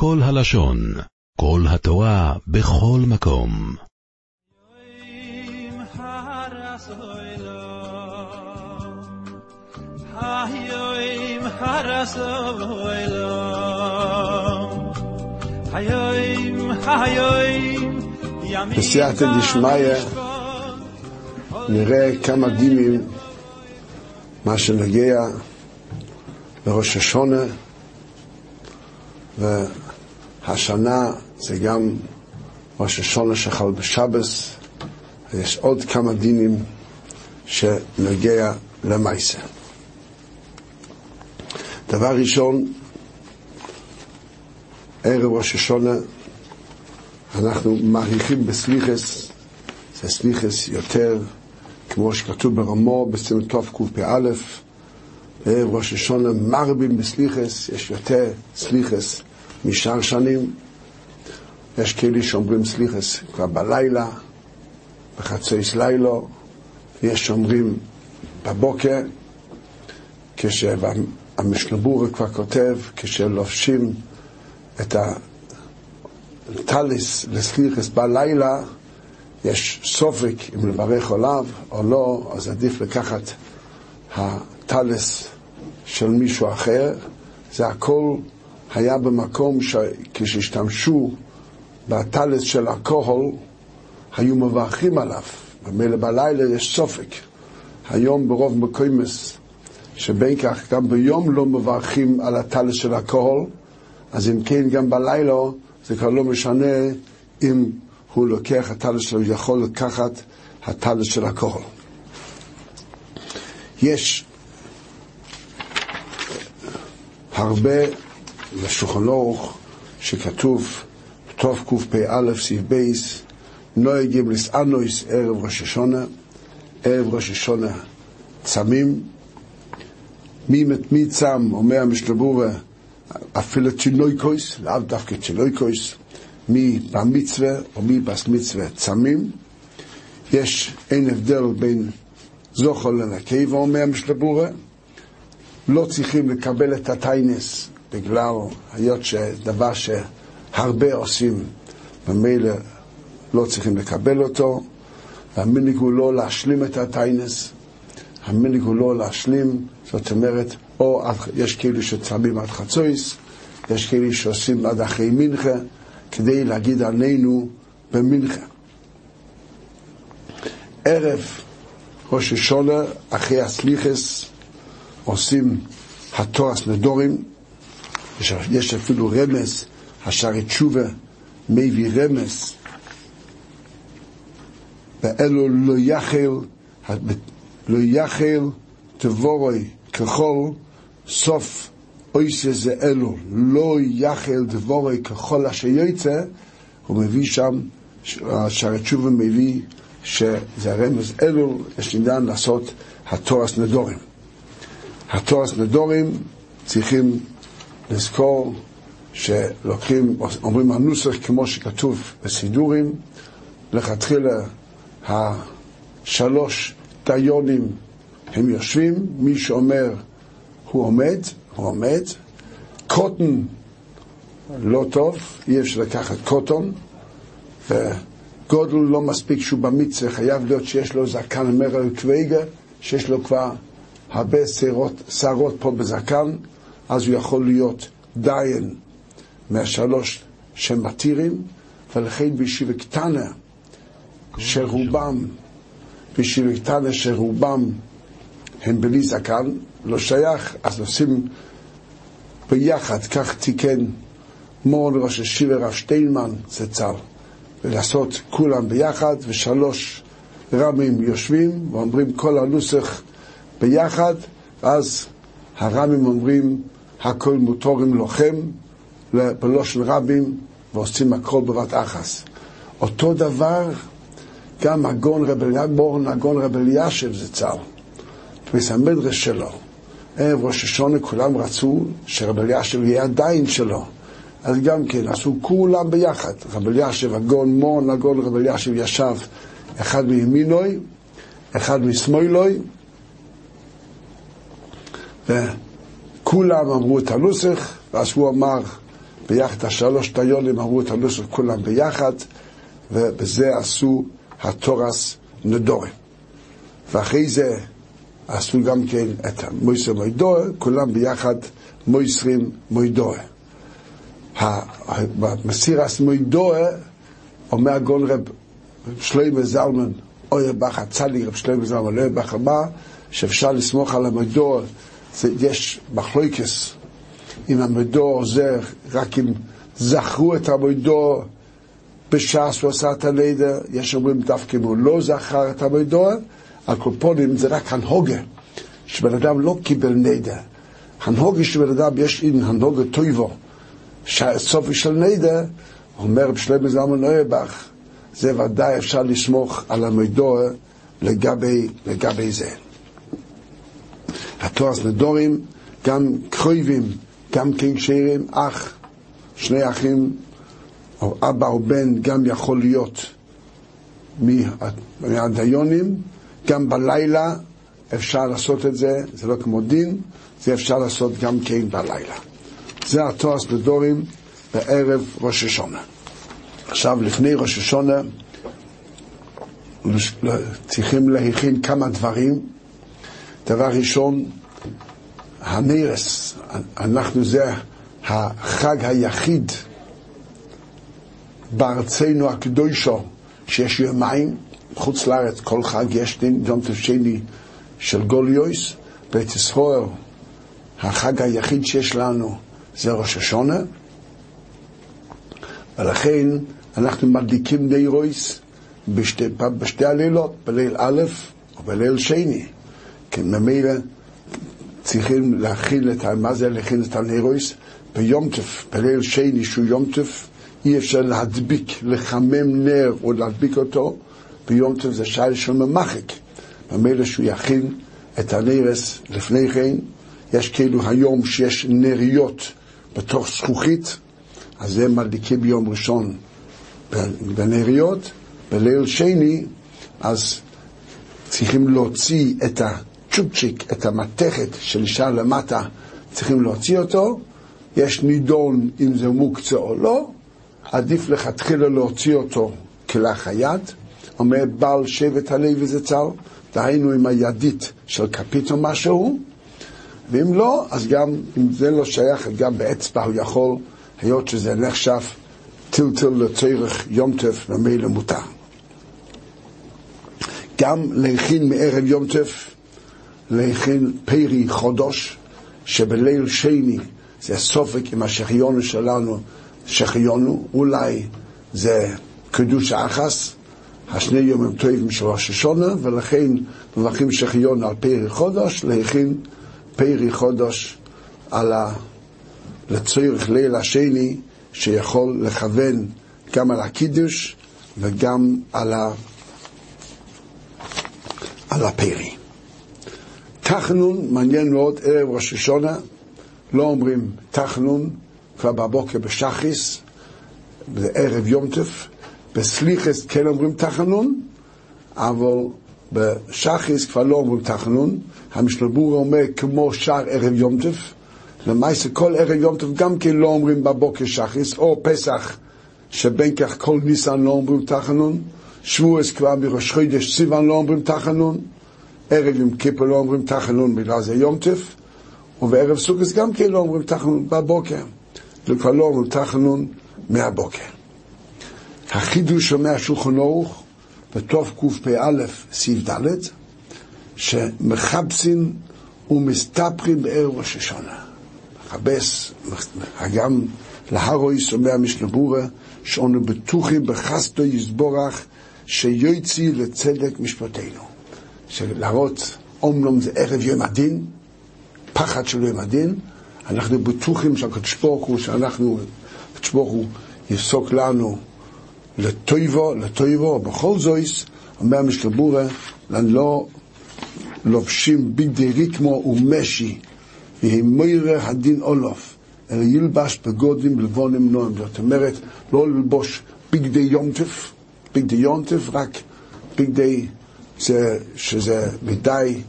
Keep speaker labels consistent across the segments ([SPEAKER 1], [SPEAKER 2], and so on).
[SPEAKER 1] כל הלשון, כל התורה, בכל מקום.
[SPEAKER 2] Hayoim harasoylom Hayoim hayoim
[SPEAKER 3] בסייעתא דשמיא נראה כמה דימים מה שנגיע לראש השונה והשנה זה גם ראש השונה שחל בשבס ויש עוד כמה דינים שנגיע למעשה. דבר ראשון, ערב ראש השונה אנחנו מעריכים בסליחס, זה סליחס יותר, כמו שכתוב ברמו בסימן תקפ"א, בערב ראש השונה מרבים בסליחס, יש יותר סליחס משאר שנים. יש כאלה שאומרים סליחס כבר בלילה, בחצויס לילה, ויש שאומרים בבוקר, כשהמשלבורה כבר כותב, כשלובשים את הטליס לסליחס בלילה, יש סופק אם לברך עליו או לא, אז עדיף לקחת הטליס של מישהו אחר. זה הכל היה במקום שכשהשתמשו בטליס של אלכוהול, היו מברכים עליו. ומילא בלילה יש סופק. היום ברוב מקומס, שבין כך גם ביום לא מברכים על הטליס של אלכוהול, אז אם כן גם בלילה זה כבר לא משנה אם הוא לוקח הטליס שלו, יכול לקחת הטליס של אלכוהול. יש הרבה בשולחן אורך שכתוב תוף קפ"א סעיף בייס נוהגים לסענויס ערב ראש השונה ערב ראש השונה צמים מי מת מי צם אומר המשתבורה אפילו צ'ינויקויס לאו דווקא צ'ינויקויס מי במצווה או מי בס מצווה צמים יש אין הבדל בין זוכר לנקבה אומר המשתבורה לא צריכים לקבל את הטיינס בגלל היות שדבר שהרבה עושים ממילא לא צריכים לקבל אותו והמנהיג הוא לא להשלים את הטיינס המנהיג הוא לא להשלים זאת אומרת או יש כאלה שצמים עד חצויס יש כאלה שעושים עד אחרי מנחה כדי להגיד עלינו במנחה. ערב ראש השונה אחרי הסליחס עושים התורס נדורים, יש, יש אפילו רמז, השערי תשובה מביא רמז, ואלו לא יחל, לא יחל תבורוי ככל סוף אויסה זה אלו, לא יחל דבורוי ככל אשר יוצא, הוא מביא שם, השערי תשובה מביא שזה הרמז אלו, יש עניין לעשות התורס נדורים. התורס נדורים צריכים לזכור שלוקחים, אומרים הנוסח כמו שכתוב בסידורים, לכתחילה השלוש דיונים הם יושבים, מי שאומר הוא עומד, הוא עומד, קוטן לא טוב, אי אפשר לקחת קוטון, וגודל לא מספיק שהוא במצווה, חייב להיות שיש לו זקן מרל קוויגה, שיש לו כבר הרבה שערות פה בזקן, אז הוא יכול להיות דיין מהשלוש שמתירים, ולכן בישיבה קטנה שרובם, בישיבה קטנה שרובם הם בלי זקן, לא שייך, אז עושים ביחד, כך תיקן מורן ראש השיבה רב שטיינמן זצ"ל, ולעשות כולם ביחד, ושלוש רמים יושבים ואומרים כל הנוסח ביחד, ואז הרבים אומרים הכל מותורים לוחם בלושן רבים ועושים הכל בבת אחס. אותו דבר גם הגון רבל בורן, הגון רב צה"ל. תמיס המדרש שלו. ערב ראש השונה כולם רצו שרב אלישב יהיה הדיין שלו. אז גם כן עשו כולם ביחד. רב אלישב, הגון מון, הגון רב אלישב ישב אחד מימינוי, אחד משמאלוי, וכולם אמרו את הנוסח, ואז הוא אמר ביחד השלוש טיולים אמרו את הנוסח כולם ביחד, ובזה עשו התורס נדורים. ואחרי זה עשו גם כן את מויסר מוידוה, כולם ביחד מויסרים מוידוה. במסירס מוידוה אומר הגון רב שלמה זלמן, אויר בכר צדיק, רב שלמה זלמן, אויר בכר מה, שאפשר לסמוך על המדור, יש מחלוקס אם המדור עוזר, רק אם זכרו את המדור בש"ס הוא עשה את הנדר, יש אומרים דווקא אם הוא לא זכר את המדור, על קופונים זה רק הנהוגה, שבן אדם לא קיבל נדר. הנהוגה שבן אדם יש אין הנהוגה טויבו, סופי של נדר, אומר בשלמה זלמן נויבך, זה ודאי אפשר לסמוך על המדור לגבי, לגבי זה. התואס נדורים, גם קרויבים, גם כן כשירים, אח, שני אחים, או אבא או בן, גם יכול להיות מהדיונים, גם בלילה אפשר לעשות את זה, זה לא כמו דין, זה אפשר לעשות גם כן בלילה. זה התואס נדורים בערב ראש השונה. עכשיו, לפני ראש השונה, צריכים להכין כמה דברים. דבר ראשון, הנרס, אנחנו זה החג היחיד בארצנו הקדושו שיש יומיים, חוץ לארץ כל חג יש דין, יום שני של גוליוס, בית ישראל, החג היחיד שיש לנו זה ראש השונה, ולכן אנחנו מדליקים ניירויס בשתי, בשתי הלילות, בליל א' או בליל שני. כי ממילא צריכים להכין את, מה זה להכין את הנרויס? ביום טף, בליל שני שהוא יום טף, אי אפשר להדביק, לחמם נר או להדביק אותו, ביום טף זה שייל של ממחק. ממילא שהוא יכין את הנרס לפני כן, יש כאילו היום שיש נריות בתוך זכוכית, אז זה מדליקים ביום ראשון בנריות, בליל שני, אז צריכים להוציא את הצ'ופצ'יק, את המתכת שנשאר למטה, צריכים להוציא אותו. יש נידון אם זה מוקצה או לא, עדיף לכתחילה להוציא אותו כלאח היד. אומר בעל שבט הלוי זצ"ל, דהיינו עם הידית של כפית או משהו, ואם לא, אז גם אם זה לא שייך, גם באצבע הוא יכול, היות שזה נחשב טלטל לצורך יום טף ממילא מותר. גם להכין מערב יום טף, להכין פרי חודש, שבליל שני זה סופק עם השחיונו שלנו, שחיונו, אולי זה קדוש האחס, השני יומים טובים של ראש השונה, ולכן מברכים שחיון על פרי חודש, להכין פרי חודש על ה... לצורך ליל השני, שיכול לכוון גם על הקידוש וגם על, ה... על הפרי. תחנון, מעניין מאוד, ערב ראש השונה, לא אומרים תחנון כבר בבוקר בשחיס, זה ערב יום טף, בסליחס כן אומרים תחנון, אבל בשחיס כבר לא אומרים תחנון, המשלבור אומר כמו שער ערב יום טף, למעשה כל ערב יום טוב גם כן לא אומרים בבוקר שחיס, או פסח, שבין כך כל ניסן לא אומרים תחנון, שבועס כבר מראש חודש סיוון לא אומרים תחנון, ערב יום כיפר לא אומרים תחנון בגלל זה יום טף, ובערב סוכס גם כן לא אומרים תחנון בבוקר, וכבר לא אומרים תחנון מהבוקר. החידוש אומר השולחן ערוך קפ"א סעיף ד' שמחפשים ומסתפרים בערב ראש השנה. מחפש, גם להרוי שומע משנבורה, שאנו בטוחים בחסדו יסבורך, שיוציא לצדק משפטנו. שלהראות, אומנם זה ערב יום הדין, פחד של יום הדין, אנחנו בטוחים שהקדוש ברוך הוא, שאנחנו, הקדוש ברוך הוא יפסוק לנו לטויבו, לטויבו, בכל זויס, אומר משלבורה, לא לובשים בגדי ריקמו ומשי, ויהי מוירה הדין אולוף, אלא ילבש בגודים לבונים נועם. זאת אומרת, לא ללבוש בגדי יונטף, בגדי יונטף, רק בגדי זה, שזה מדי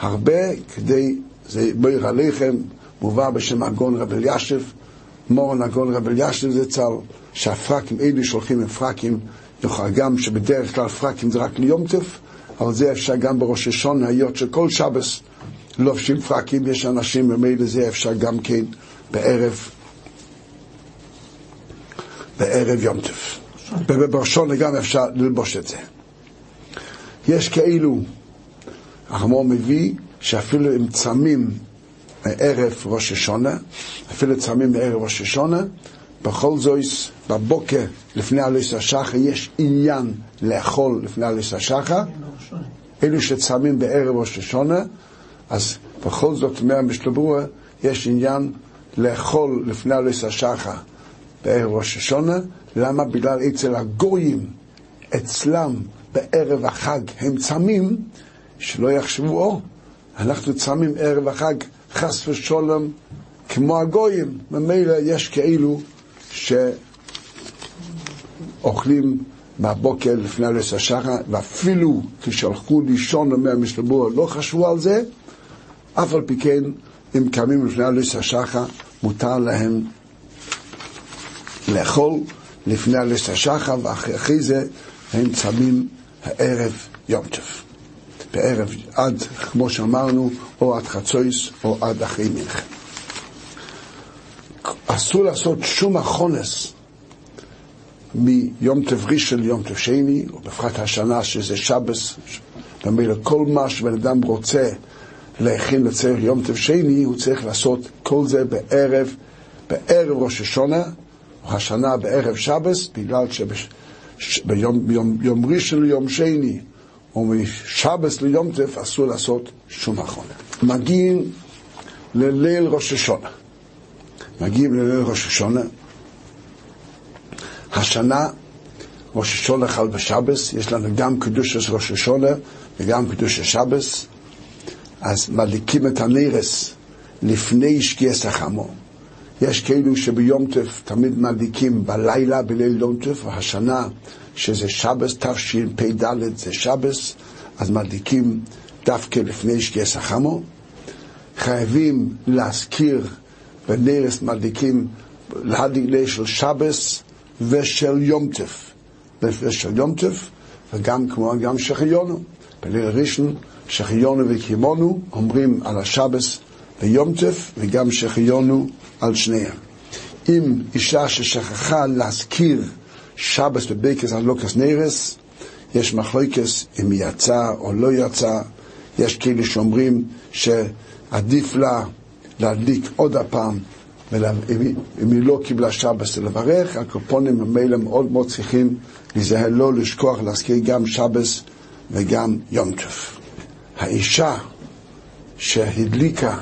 [SPEAKER 3] הרבה, כדי, זה מויר עליכם, מובא בשם הגון רב אלישב, מורן הגאון רב אלישיב זצ"ל, שהפרקים אלו שולחים הם פרקים, גם שבדרך כלל פרקים זה רק ליום טף, אבל זה אפשר גם בראש השון, היות שכל שבס לובשים פרקים, יש אנשים, ממילא זה אפשר גם כן בערב, בערב יום טף. ובראשון גם אפשר ללבוש את זה. יש כאילו, החמור מביא שאפילו אם צמים מערב ראש השונה, אפילו צמים מערב ראש השונה, בכל זאת בבוקר לפני עליס השחר יש עניין לאכול לפני עליס השחר. אלו שצמים בערב ראש השונה, אז בכל זאת אומר המשתברורה, יש עניין לאכול לפני עליס השחר בערב ראש השונה. למה? בגלל אצל הגויים, אצלם בערב החג הם צמים, שלא יחשבו, או, אנחנו צמים ערב החג, חס ושלום, כמו הגויים. ממילא יש כאילו שאוכלים מהבוקר לפני ערס השחר, ואפילו כשהלכו לישון, אומר המשתבור, לא חשבו על זה, אף על פי כן, אם קמים לפני ערס השחר, מותר להם לאכול לפני ערס השחר, ואחרי זה הם צמים הערב יום טוב. בערב עד, כמו שאמרנו, או עד חצויס או עד אחרי מלחם. אסור לעשות שום החונס מיום טוב ראשון ליום טוב שני, או בפרט השנה שזה שבס, במילא כל מה שבן אדם רוצה להכין לצריך יום טוב שני, הוא צריך לעשות כל זה בערב, בערב ראש השונה, או השנה בערב שבס, בגלל שביום יום, יום ראשון ליום שני, או משבס ליום טף, אסור לעשות שום החונה. מגיעים לליל ראש השונה. מגיעים לליל ראש השונה. השנה ראש השונה חל בשבס, יש לנו גם קדושת ראש השונה וגם קדושת שבס, אז מדליקים את הנרס לפני שקיעס החמו. יש כאלו שביום טף תמיד מדליקים בלילה, בליל יום טף, והשנה שזה שבס, תשפ"ד זה שבס, אז מדליקים דווקא לפני שקיעס החמו. חייבים להזכיר בנרס מדליקים להדליק של שבס ושל יום טף. ושל יום טף, וגם כמו גם שחיונו. בליל ראשון, שחיונו וקימונו, אומרים על השבס ויום טף, וגם שחיונו על שניהם. אם אישה ששכחה להזכיר שבס בבקס על לוקס נרס, יש מחלוקס אם היא יצאה או לא יצאה, יש כאלה שאומרים שעדיף לה להדליק עוד הפעם, אם היא לא קיבלה שבס לברך, הקופונים ממילא מאוד מאוד צריכים להיזהר לא לשכוח להזכיר גם שבס וגם יום טוב. האישה שהדליקה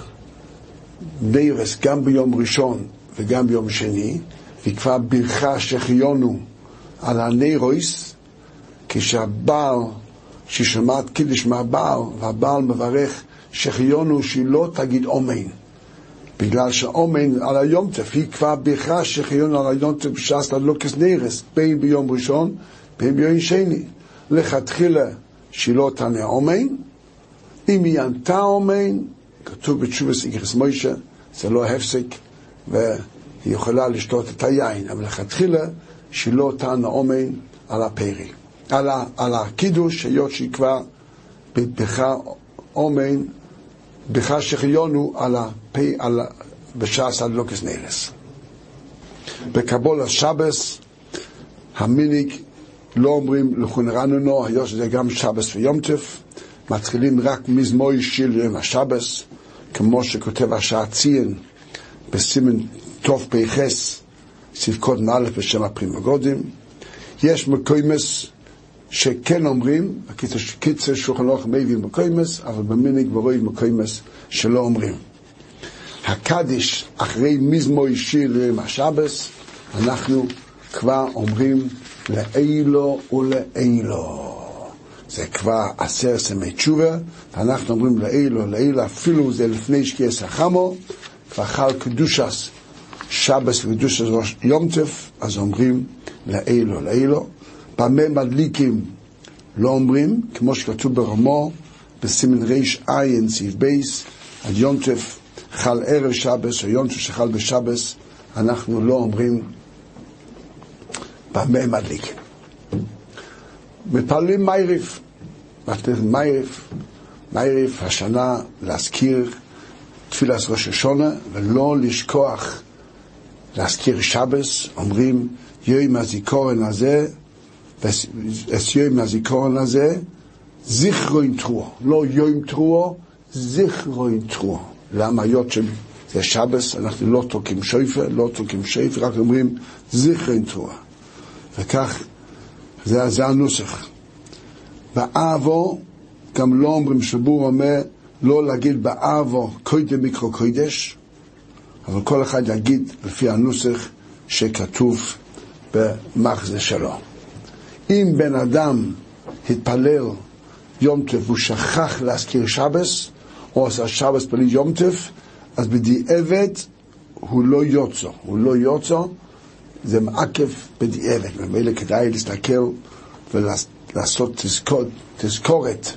[SPEAKER 3] נרס גם ביום ראשון וגם ביום שני, והיא כבר בירכה שחיונו על הנרויס, כשהבעל, שהיא שומעת קידש מהבעל, והבעל מברך שחיונו שהיא לא תגיד אומן. בגלל שאומן על היום טף, היא כבר בירכה שחיונו על היום טף בש"ס ללוקס נרס, בין ביום ראשון, בין ביום שני. לכתחילה שהיא לא תענה אומן, אם היא ענתה אומן, כתוב בתשובס איגרס מוישה, זה לא הפסק, והיא יכולה לשתות את היין, אבל לכתחילה שהיא לא תענה אומן על הפרי, על, ה, על הקידוש, היות שהיא כבר בירכה אומן, בירכה שחיונו על הפי, על, בשעס עד לוקס נרס. בקבלת שבת, המנהג לא אומרים לכו נרננה, היות שזה גם שבת ויום טוב, מתחילים רק מזמור שיר ליום השבת, כמו שכותב השער הציון בסימן תפ"ח, סעיף קטן א' בשם הפרי מגדים. יש מקומות שכן אומרים, קיצור שולחן ערוך מביא מקומות, אבל במנהג ברוב מקומות שלא אומרים. הקדיש אחרי מזמוי שיל יום השבס, אנחנו כבר אומרים לאילו ולאילו. זה כבר עשר סמי תשובה, ואנחנו אומרים לאילו, לאילו, אפילו זה לפני שקיעס החמו, כבר חל קדושס, שבס וקדושס ראש יום טף, אז אומרים לאילו, לאילו. במה מדליקים לא אומרים, כמו שכתוב ברמו, בסימן ריש עין, סעיף בייס, עד יום טף חל ערב שבס, או יום טף שחל בשבס, אנחנו לא אומרים במה מדליק. מתפללים מייריף, מתפללים מייריף, מייריף השנה להזכיר תפילת ראש השונה ולא לשכוח להזכיר שבס, אומרים יום הזיכרון הזה, את יום הזיכרון הזה, זיכרוין טרוע, לא יום טרוע, זיכרוין טרוע. למה היות שזה שבס, אנחנו לא תוקעים שויפה, לא תוקעים שויפה, רק אומרים זיכרוין טרוע. וכך, זה, זה הנוסח. באבו, גם לא אומרים שבור אומר, לא להגיד באבו קודם מיקרו קודש, אבל כל אחד יגיד לפי הנוסח שכתוב במחזה שלו. אם בן אדם התפלל יום טף והוא שכח להזכיר שבס, או עשה שבס בלי יום טף, אז בדיעבד הוא לא יוצא, הוא לא יוצא, זה מעכב בדיעבד, ומילא כדאי להסתכל ולעשות תזכורת, תזכורת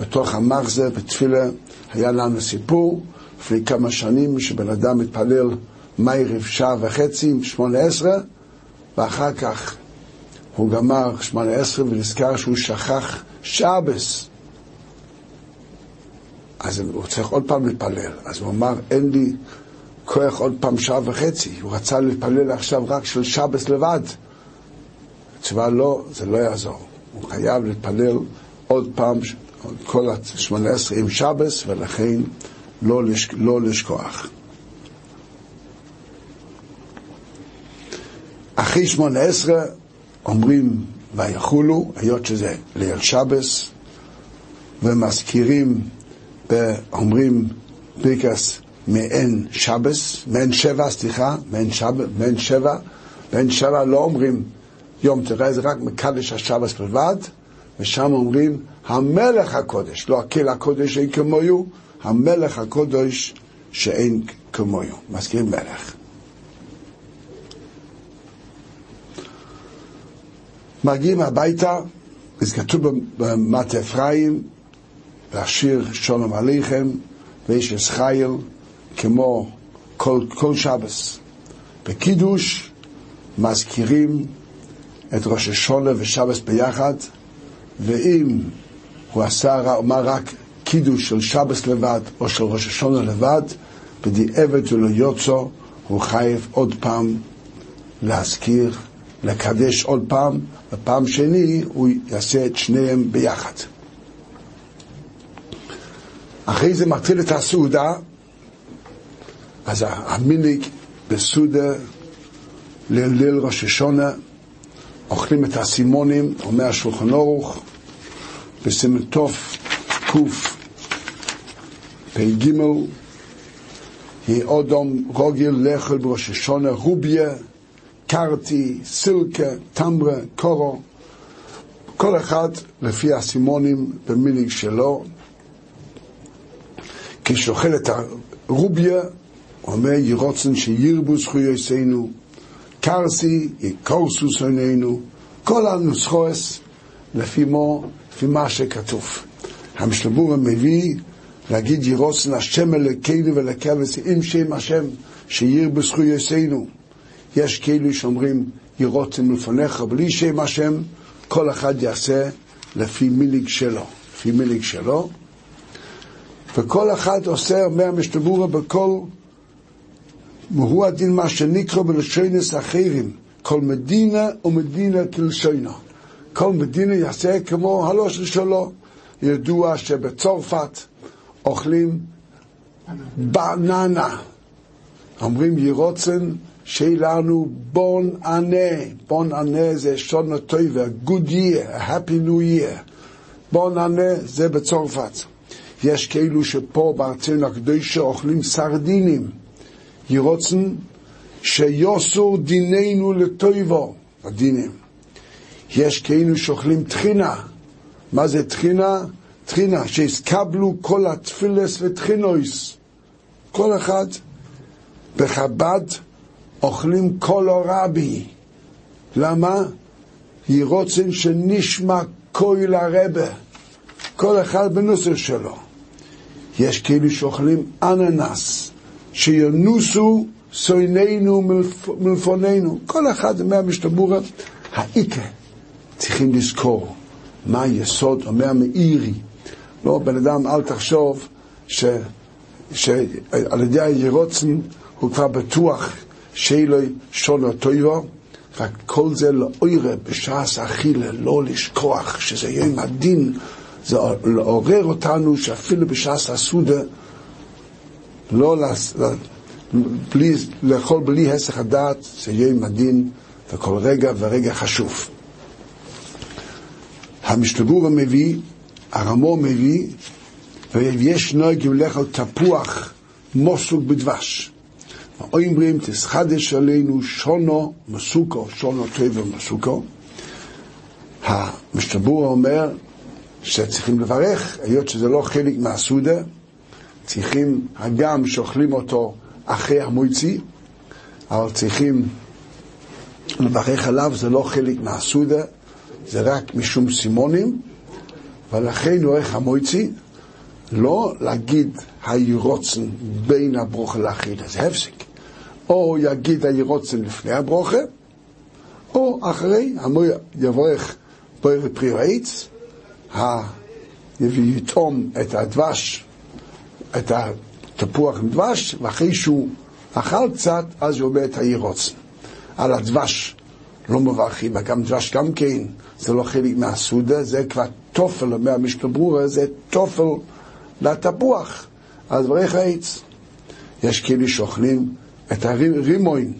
[SPEAKER 3] בתוך המחזה, בתפילה, היה לנו סיפור לפני כמה שנים שבן אדם מתפלל מערב שעה וחצי, שמונה עשרה, ואחר כך הוא גמר שמונה עשרה ונזכר שהוא שכח שבס. אז הוא צריך עוד פעם להתפלל. אז הוא אמר, אין לי כוח עוד פעם שעה וחצי. הוא רצה להתפלל עכשיו רק של שבס לבד. התשובה לא, זה לא יעזור. הוא חייב להתפלל עוד פעם, כל השמונה עשרה עם שבס, ולכן לא, לש, לא לשכוח. אחרי שמונה עשרה אומרים ויחולו, היות שזה ליל שבס, ומזכירים, אומרים פרקס מעין שבס, מעין שבע, סליחה, מעין שבע, מעין שבע, מעין שבע לא אומרים יום תראה, זה רק מקדש השבס בלבד, ושם אומרים המלך הקודש, לא הקהל הקודש אין כמוהו, המלך הקודש שאין כמוהו. מזכירים מלך. מגיעים הביתה, וזה כתוב במטה אפרים, והשיר שלום עליכם, ויש אסחייל, כמו כל, כל שבס. בקידוש מזכירים את ראש השונה ושבס ביחד, ואם הוא עשה, אומר רק קידוש של שבס לבד או של ראש השונה לבד, בדיעבד ולא יוצא, הוא חייב עוד פעם להזכיר, לקדש עוד פעם, ופעם שני הוא יעשה את שניהם ביחד. אחרי זה מתחיל את הסעודה, אז המיניק בסעודה ליל ראש השונה, אוכלים את האסימונים, אומר השולחן אורוך, בסימן תוף קפ"ג, היא אודום רוגל לאכול בראש השונה, רוביה, קרטי, סילקה, טמרה, קורו, כל אחד לפי האסימונים במיליג שלו. כשאוכל את הרוביה, אומר ירוצן שירבו זכויותינו, קרסי יקורסו שונאינו, כל הנוסחוס לפי, מו, לפי מה שכתוב. המשלבור מביא להגיד ירוצן השם אלוקינו ולכבש עם שם השם שירבו זכויותינו. יש כאילו שאומרים ירוצן מלפניך בלי שם השם, כל אחד יעשה לפי מיליג שלו, לפי מיליג שלו. וכל אחד עושה, אומר המשתבורה בכל והוא הדין מה שנקרא בלשונס אחרים, כל מדינה ומדינה כלשונו. כל מדינה יעשה כמו הלושן שלו. ידוע שבצרפת אוכלים בננה. אומרים ירוצן שיהיה לנו בון ענה. בון ענה זה שונה טובה, good year, happy new year. בון ענה זה בצרפת. יש כאלו שפה בארצנו הקדושה אוכלים סרדינים. ירוצן שיוסור דיננו לטויבו, הדינים. יש כאלו שאוכלים טחינה. מה זה טחינה? טחינה, שהסקבלו כל התפילס וטחינויס. כל אחד. בחב"ד אוכלים קולורבי. למה? ירוצן שנשמע כוי לרבה. כל אחד בנוסר שלו. יש כאלו שאוכלים אננס. שינוסו שונאינו מלפ- מלפוננו. כל אחד מהמשתבורה, האיקה, צריכים לזכור מה היסוד, אומר מאירי. לא, בן אדם, אל תחשוב ש, שעל ידי הירוצן הוא כבר בטוח לו שונו טויבו, רק כל זה לאוירה בשעס אכילה, לא לשכוח שזה יום הדין, זה לעורר אותנו שאפילו בשעס הסעודה לא בלי, לאכול בלי הסך הדעת, זה יום הדין וכל רגע ורגע חשוב. המשתבור מביא, הרמו מביא, ויש נוהגים לאכול תפוח מוסוק בדבש. אומרים תסחדש עלינו שונו מסוכו, שונו טבע מסוכו. המשתבור אומר שצריכים לברך, היות שזה לא חלק מהסעודה, צריכים, הגם שאוכלים אותו אחרי המויצי, אבל צריכים לברך עליו, זה לא חלק מהסעודה, זה רק משום סימונים, ולכן עורך המויצי, לא להגיד הירוצן בין הברוכה לאכילה, זה הפסק. או יגיד הירוצן לפני הברוכה, או אחרי, המוי יברך בוער פרי יביא יתום את הדבש, את התפוח עם דבש, ואחרי שהוא אכל קצת, אז הוא אומר את הירוצן. על הדבש לא מברכים, וגם דבש גם כן, זה לא חלק מהסעודה, זה כבר תופל, אומר המשנה ברורה, זה תופל לתפוח. אז ברך העץ. יש כאלה שאוכלים את הרימון,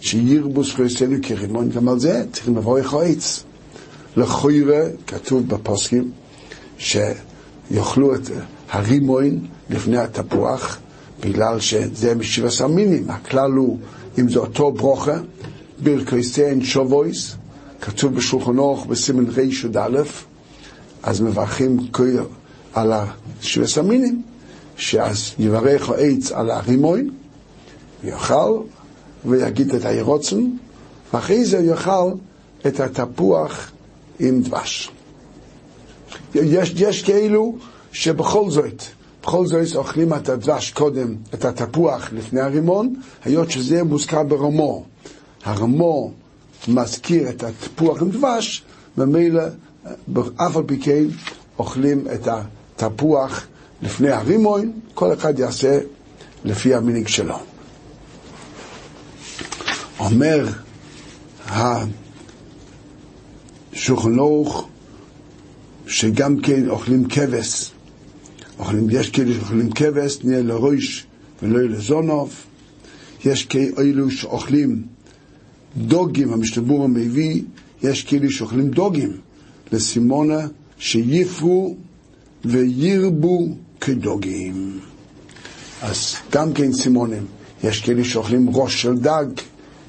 [SPEAKER 3] שירבו זכויותינו כרימון, גם על זה צריכים לברך העץ. לכוירה, כתוב בפוסקים, שיאכלו את הרימון לפני התפוח, בגלל שזה משבע המינים. הכלל הוא, אם זה אותו ברוכה, ברכויסיין שובויס, כתוב בשולחן אורך בסימן רי"א, אז מברכים על השבע המינים, שאז יברך העץ על הרימון, ויאכל, ויגיד את הירוצן, ואחרי זה יאכל את התפוח עם דבש. יש, יש כאלו שבכל זאת, בכל זאת אוכלים את הדבש קודם, את התפוח לפני הרימון, היות שזה מוזכר ברמו. הרמו מזכיר את התפוח עם דבש, ומילא אף על פי כן אוכלים את התפוח לפני הרימון, כל אחד יעשה לפי המנהיג שלו. אומר השולחן שגם כן אוכלים כבש. אוכלים, יש כאלה שאוכלים כבש, נהיה לראש ולא לזונוב. יש כאלו שאוכלים דוגים, המשתבור המביא, יש כאלה שאוכלים דוגים לסימונה שיפרו וירבו כדוגים. אז גם כן סימונים. יש כאלה שאוכלים ראש של דג,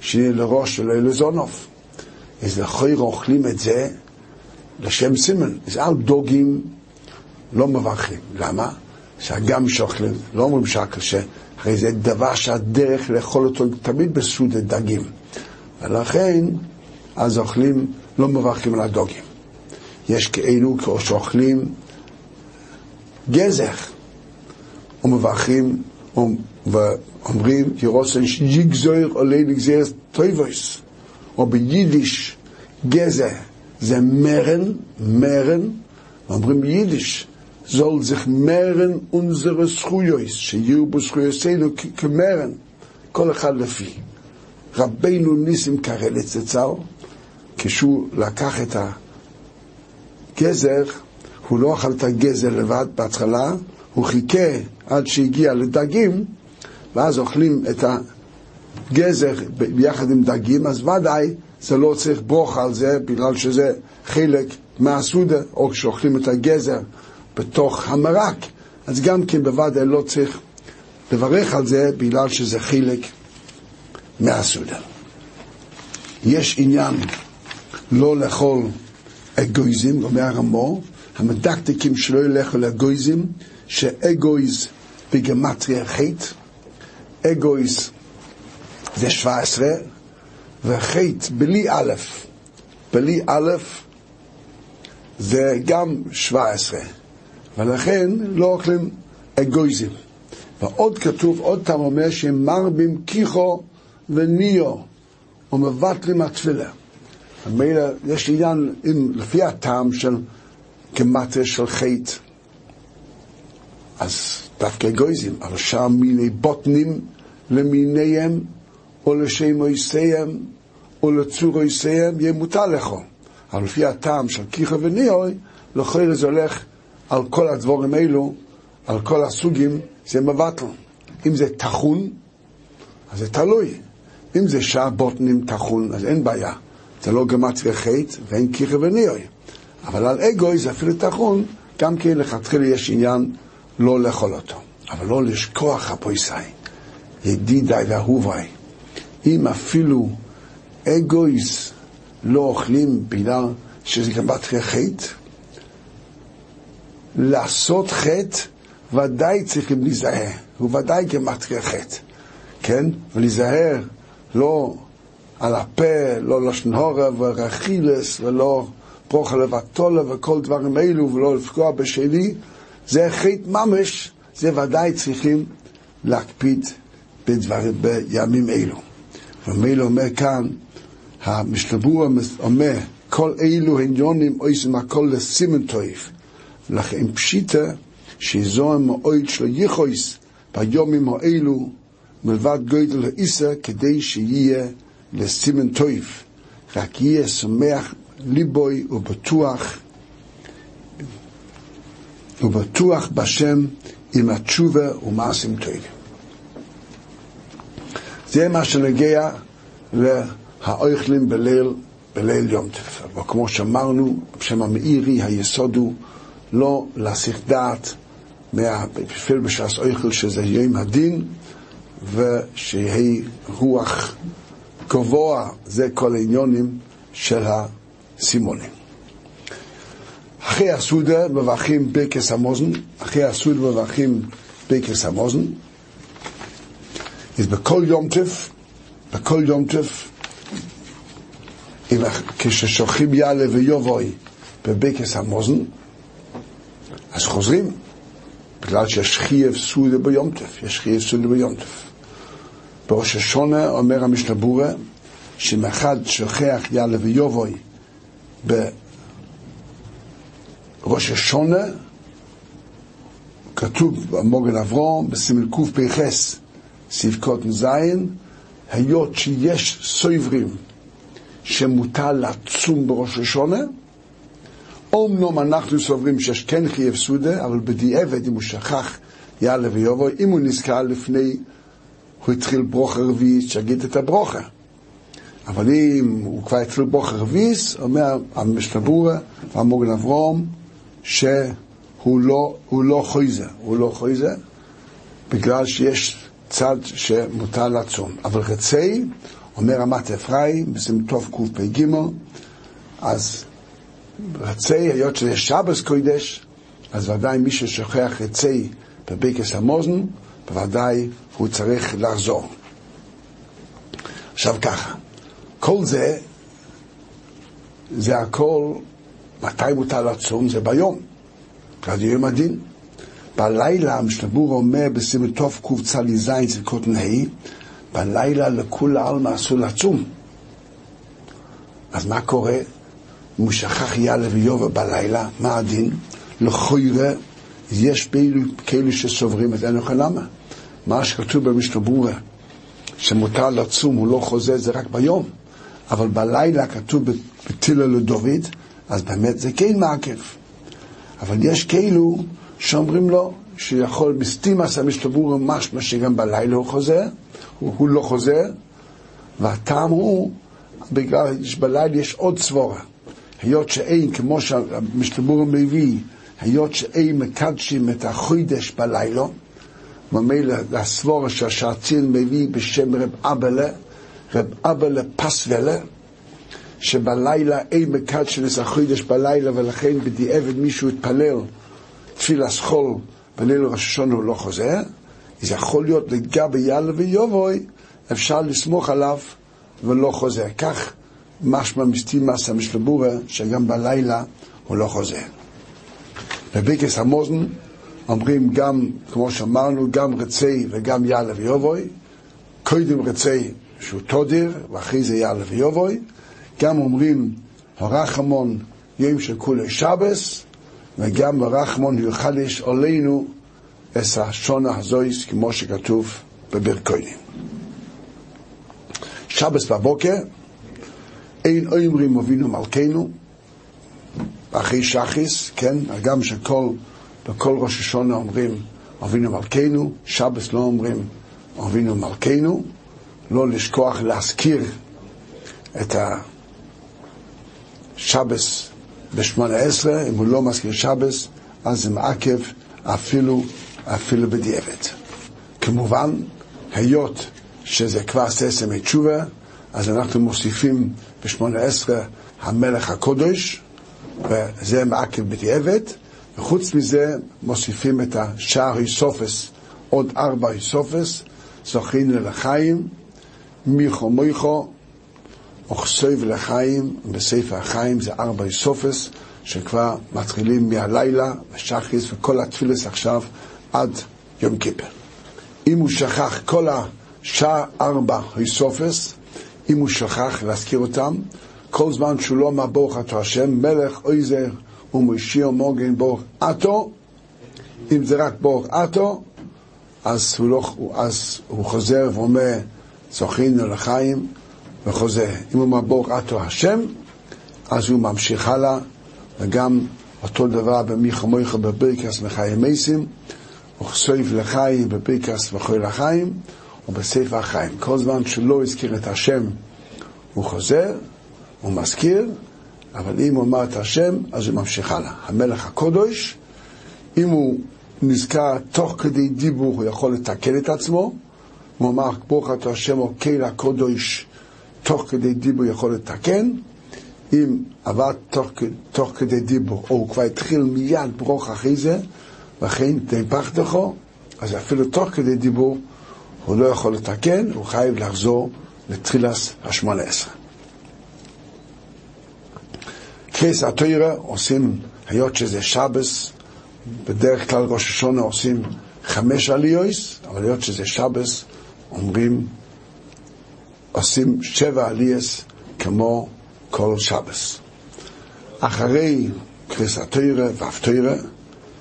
[SPEAKER 3] שיהיה לראש ולא לזונוב. אז לכוי אוכלים את זה לשם סימן. אז על דוגים לא מברכים. למה? שהגם שאוכלים, לא אומרים שקל, הרי זה דבר שהדרך לאכול אותו תמיד בסעוד דגים. ולכן, אז אוכלים, לא מברכים על הדוגים. יש כאלו שאוכלים גזר, ומברכים, ואומרים, יהי רצון שיגזור עלינו גזרות טובות, או ביידיש, גזר זה מערן, מערן, ואומרים ביידיש, זאל זיך מערן אונזערע זכיות, שיהיו בזכויותינו כמערן, כל אחד לפי. רבינו ניסים קרלץ זצ"ל, כשהוא לקח את הגזר, הוא לא אכל את הגזר לבד בהתחלה, הוא חיכה עד שהגיע לדגים, ואז אוכלים את הגזר ביחד עם דגים, אז ודאי זה לא צריך ברוך על זה, בגלל שזה חלק מהסעודה, או כשאוכלים את הגזר בתוך המרק, אז גם כן בוודאי לא צריך לברך על זה, בגלל שזה חלק מהסעודה. יש עניין לא לאכול אגויזם, אומר הרמו, המדקדקים שלא ילכו לאגויזם, שאגויז בגמטריה חטא, אגויז זה 17, וחטא בלי א', בלי א', זה גם 17, ולכן לא אוכלים אגויזם. ועוד כתוב, עוד פעם אומר שמרבים כיחו וניו ומבטלים התפילה. ממילא יש עניין, אם לפי הטעם של גמטה של חטא, אז דווקא גויזים, אבל שם מיני בוטנים למיניהם, או לשם אויסיהם, או לצור אויסיהם, יהיה מותר לכו. אבל לפי הטעם של כיחה וניאוי, לכל זה הולך על כל הדבורים האלו, על כל הסוגים, זה מבטל. אם זה טחון, אז זה תלוי. אם זה שעה בוטנים טחון, אז אין בעיה. זה לא גמציה חטא ואין כיחה וניאוי. אבל על אגוי זה אפילו טחון, גם כן לכתחילה יש עניין לא לאכול אותו. אבל לא לשכוח הפויסאי, ידידיי ואהוביי. אם אפילו אגויס לא אוכלים בגלל שזה גם בתחילה חטא, לעשות חטא ודאי צריכים להיזהר, הוא ודאי כמטריה חטא, כן? ולהיזהר לא על הפה, לא לשנהורה ורכילס ולא פרוחה לבטולה וכל דברים אלו ולא לפגוע בשני, זה חטא ממש, זה ודאי צריכים להקפיד בדבר, בימים אלו. ומילא אומר כאן, המשתבור אומר, כל אלו הן יונים עושים הכל לסימן טויף. לכן פשיטה שזו המועד של יכויס ביומים האלו מלבד גודל האיסה כדי שיהיה לסימן טויף. רק יהיה שמח ליבוי ובטוח ובטוח בשם עם התשובה ומעשים טובים. זה מה שנגיע להאוכלים בליל, בליל יום טף. אבל כמו שאמרנו, בשם המאירי, היסוד הוא לא להסיך דעת מהפל בשעס אוכל שזה יום הדין, ושיהי רוח גבוה, זה כל העניונים של הסימונים. אחרי הסעודה מברכים ברכס המוזן, אחרי הסעודה מברכים ברכס המוזן. אז בכל יום טף, בכל יום טף, כששולחים יאללה ויובוי בברכס המוזן, אז חוזרים, בגלל שיש חייב סעודה ביום טף, יש חייב סעודה ביום טף. בראש השונה אומר המשתבורה, שאם אחד שוכח יאללה ויובוי ראש השונה, כתוב במוגן אברום, בסימן קפ"ח, סעיף זין, היות שיש סויברים שמוטל לצום בראש השונה, אומנם אנחנו סוברים שיש כן חייב סעודה, אבל בדיעבד, אם הוא שכח יאללה ויובו, אם הוא נזכר לפני, הוא התחיל ברוכה רביעית, שיגיד את הברוכה. אבל אם הוא כבר התחיל ברוכה רביעית, אומר המשתבורה והמוגן אברום, שהוא לא, הוא לא חויזה, הוא לא חויזה, בגלל שיש צד שמותר לצום. אבל רצי, אומר רמת אפרים, בסמטוף קפ"ג, אז רצי, היות שזה שבס קודש, אז ודאי מי ששוכח רצי בבקס המוזן, בוודאי הוא צריך לחזור. עכשיו ככה, כל זה, זה הכל מתי מותר לצום? זה ביום, עד יום הדין. בלילה, המשתבור אומר בסימן תוף קצ"ז אצל קוטן ה', בלילה לכול העלמא אסור לצום. אז מה קורה? אם הוא שכח יאללה ויובה בלילה, מה הדין? לכוירא, יש כאלו שסוברים את אין לכם למה. מה שכתוב במשתבורה, שמותר לצום, הוא לא חוזר, זה רק ביום. אבל בלילה כתוב בתילה לדוד, אז באמת זה כן מעכב. אבל יש כאילו שאומרים לו שיכול בסטימאס המשתבור משמע שגם בלילה הוא חוזר, הוא, הוא לא חוזר, והטעם הוא, בגלל שבלילה יש עוד סבורה. היות שאין, כמו שהמשתבור מביא, היות שאין מקדשים את החוידש בלילה, ממילא הסבורה שהשעצין מביא בשם רב אבלה, רב אבלה פסוולה, שבלילה אין מקדשנס החוידש בלילה ולכן בדיעבד מישהו התפלל תפילה סחול בליל ראש השונה הוא לא חוזר, זה יכול להיות לגבי יאללה ויובוי, אפשר לסמוך עליו ולא חוזר. כך משמע מסטימאס המשלבורה שגם בלילה הוא לא חוזר. בביקס המוזן אומרים גם, כמו שאמרנו, גם רצי וגם יאללה ויובוי. קודם רצי שהוא תודיר, ואחרי זה יאללה ויובוי. גם אומרים הרחמון יום של כולי שבס, וגם הרחמון יוחדש עלינו את השונה הזויס, כמו שכתוב בברכוינים. שבס בבוקר, אין אומרים אבינו מלכנו, אחרי שחיס, כן, גם שכל, בכל ראש השונה אומרים אבינו מלכנו, שבס לא אומרים אבינו מלכנו, לא לשכוח להזכיר את השבס בשמונה עשרה, אם הוא לא מזכיר שבס, אז זה מעכב אפילו, אפילו בדיעבד. כמובן, היות שזה כבר ססמי תשובה, אז אנחנו מוסיפים בשמונה עשרה המלך הקודש, וזה מעכב בדיעבד, וחוץ מזה מוסיפים את השער היסופס, עוד ארבע היסופס, זוכין לחיים, מיכו מויכו, אוכסוי ולחיים, בספר החיים זה ארבע היסופס, שכבר מתחילים מהלילה, ושחיס וכל התפילס עכשיו עד יום כיפר. אם הוא שכח כל השעה ארבע היסופס, אם הוא שכח להזכיר אותם, כל זמן שהוא לא אמר ברוך אתה השם, מלך אויזר ומושיע מוגן ברוך אתו, אם זה רק ברוך אתו, אז הוא, לא, אז הוא חוזר ואומר זוכינו לחיים וחוזר. אם הוא אומר ברוך אתו השם, אז הוא ממשיך הלאה, וגם אותו דבר במיכה מויכה בברכס מחיים מייסים, וכסויף לחיים בברכס וחוי לחיים, ובספר החיים. כל זמן שלא הזכיר את השם, הוא חוזר, הוא מזכיר, אבל אם הוא אמר את השם, אז הוא ממשיך הלאה. המלך הקודש, אם הוא נזכר תוך כדי דיבור, הוא יכול לתקן את עצמו. הוא אמר, ברוך אתה השם, אוקיי לקודש, תוך כדי דיבור יכול לתקן. אם עבד תוך, תוך כדי דיבור, או הוא כבר התחיל מיד ברוך אחרי זה, וכן תפחתכו, אז אפילו תוך כדי דיבור הוא לא יכול לתקן, הוא חייב לחזור לתחילס השמונה עשרה. קריס התוירה עושים, היות שזה שבס, בדרך כלל ראש השונה עושים חמש עליוס, אבל היות שזה שבס, אומרים, עושים שבע עליאס כמו כל שבס. אחרי קריס התוירה והפתוירה,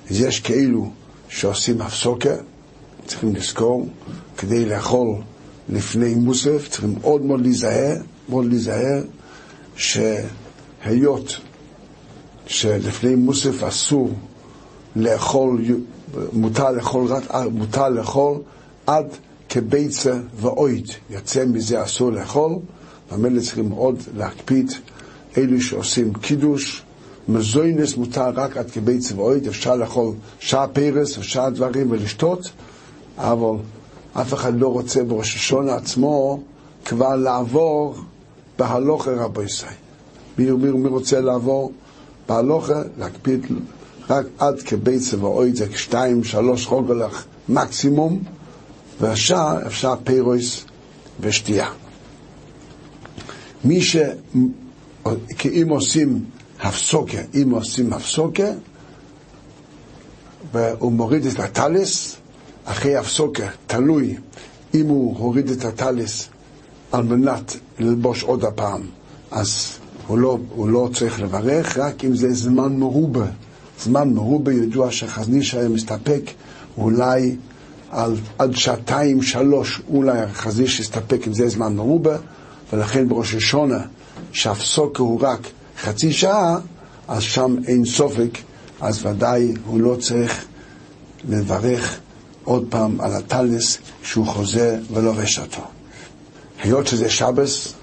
[SPEAKER 3] אז יש כאילו שעושים הפסוקה, צריכים לזכור, כדי לאכול לפני מוסף, צריכים מאוד מאוד להיזהר, מאוד להיזהר, שהיות שלפני מוסף אסור לאכול, מותר לאכול מותר לאכול עד כביצה ואויד. יוצא מזה אסור לאכול, ומילא צריכים עוד להקפיד, אלו שעושים קידוש, מזוינס מותר רק עד כביצה ואויד, אפשר לאכול שעה פרס ושעה דברים ולשתות, אבל אף אחד לא רוצה בראש השונה עצמו כבר לעבור בהלוכה רבו ישראל. מי, מי, מי רוצה לעבור? בהלוכה להקפיד רק עד כביצה ואוי זה שתיים, שלוש חוגלך מקסימום, והשאר אפשר פירויס ושתייה. מי ש... כי אם עושים הפסוקה, אם עושים הפסוקה, והוא מוריד את הטליס, אחרי הפסוקה, תלוי אם הוא הוריד את הטליס על מנת ללבוש עוד הפעם, אז הוא לא, הוא לא צריך לברך, רק אם זה זמן מרובה. זמן מרובה ידוע שחזניש היה מסתפק אולי על, עד שעתיים, שלוש, אולי החזיש יסתפק אם זה זמן מרובה, ולכן בראש השונה, שהפסוק הוא רק חצי שעה, אז שם אין סופק, אז ודאי הוא לא צריך לברך עוד פעם על הטלס שהוא חוזר ולובש אותו. היות שזה שבס,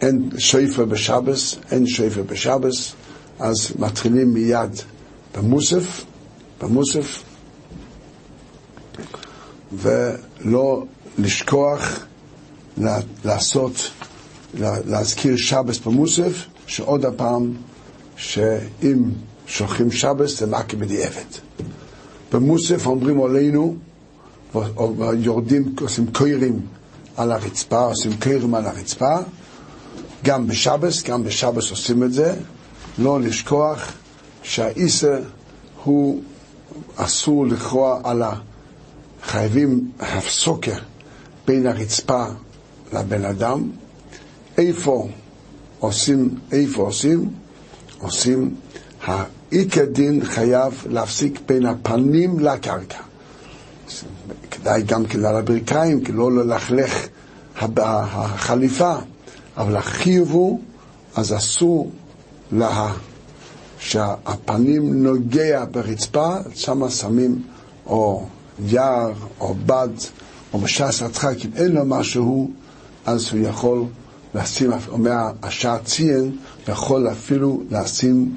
[SPEAKER 3] אין שויפה בשבס, אין שויפה בשבס, אז מתחילים מיד במוסף, במוסף, ולא לשכוח לעשות, להזכיר שבס במוסף, שעוד הפעם, שאם שולחים שבס זה מכה בדיעבד. במוסף אומרים עלינו, ויורדים, עושים קוירים על הרצפה, עושים קוירים על הרצפה, גם בשבס, גם בשבס עושים את זה, לא לשכוח שהאיסה הוא אסור לכרוע על ה... חייבים הפסוקה בין הרצפה לבן אדם. איפה עושים, איפה עושים? עושים, העיקר דין חייב להפסיק בין הפנים לקרקע. כדאי גם כן על הברכיים, כי לא ללכלך החליפה, אבל החיוב הוא, אז אסור לה... שהפנים נוגע ברצפה, שם שמים או יער או בד או בש"ס הדחק, אם אין לו משהו, אז הוא יכול לשים, אומר השער ציין, יכול אפילו לשים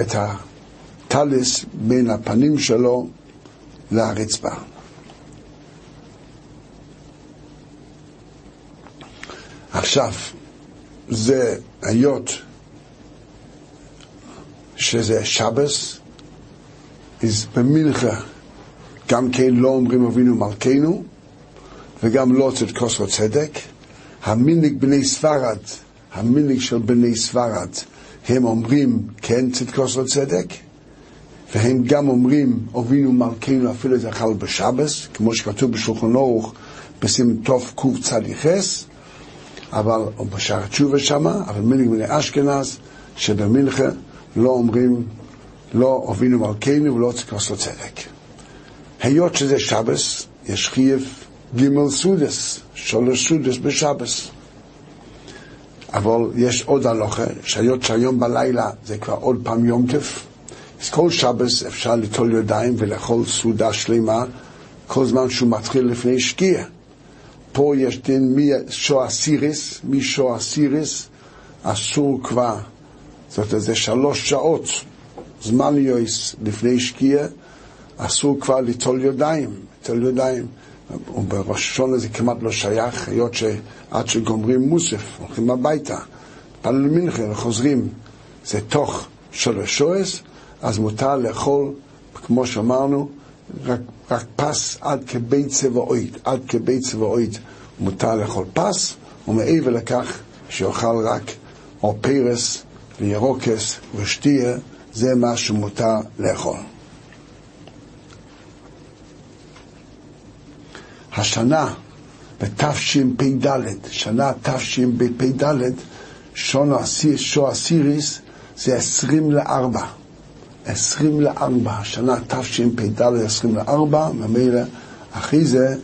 [SPEAKER 3] את הטליס בין הפנים שלו לרצפה. עכשיו, זה היות שזה שבס, אז במנחה גם כן לא אומרים אבינו מלכנו, וגם לא צדקוס וצדק. המיניק בני ספרד, המיניק של בני ספרד, הם אומרים כן צדקוס וצדק, והם גם אומרים אבינו מלכנו אפילו זה חל בשבס, כמו שכתוב בשולחן אורך בשים תוף קצ"ס, אבל, או בשער תשובה שמה, אבל מיניק בני אשכנז, שבמנחה לא אומרים לא אבינו מלכנו ולא צדקוס וצדק. היות שזה שבס, יש חייב גימל סודס, שלוש סודס בשבס. אבל יש עוד הלוכה, שהיות שהיום בלילה זה כבר עוד פעם יום טף, אז כל שבס אפשר ליטול ידיים ולאכול סעודה שלמה כל זמן שהוא מתחיל לפני שקיע. פה יש דין משוע סיריס, משוע סיריס, אסור כבר, זאת אומרת, זה שלוש שעות זמן יויס לפני שקיע, אסור כבר ליטול ידיים, ליטול ידיים. ובראש השונה זה כמעט לא שייך, היות שעד שגומרים מוסף, הולכים הביתה, פעלו מנחה וחוזרים, זה תוך שלוש שועס, אז מותר לאכול, כמו שאמרנו, רק, רק פס עד כביצה ואוית, עד כביצה ואוית מותר לאכול פס, ומעבר לכך שיאכל רק או פרס וירוקס ושתייה, זה מה שמותר לאכול. השנה, בתשפ"ד, שנה תשפ"ד, שוע סיריס, זה עשרים לארבע. עשרים לארבע, שנה תשפ"ד עשרים לארבע, ממילא אחרי זה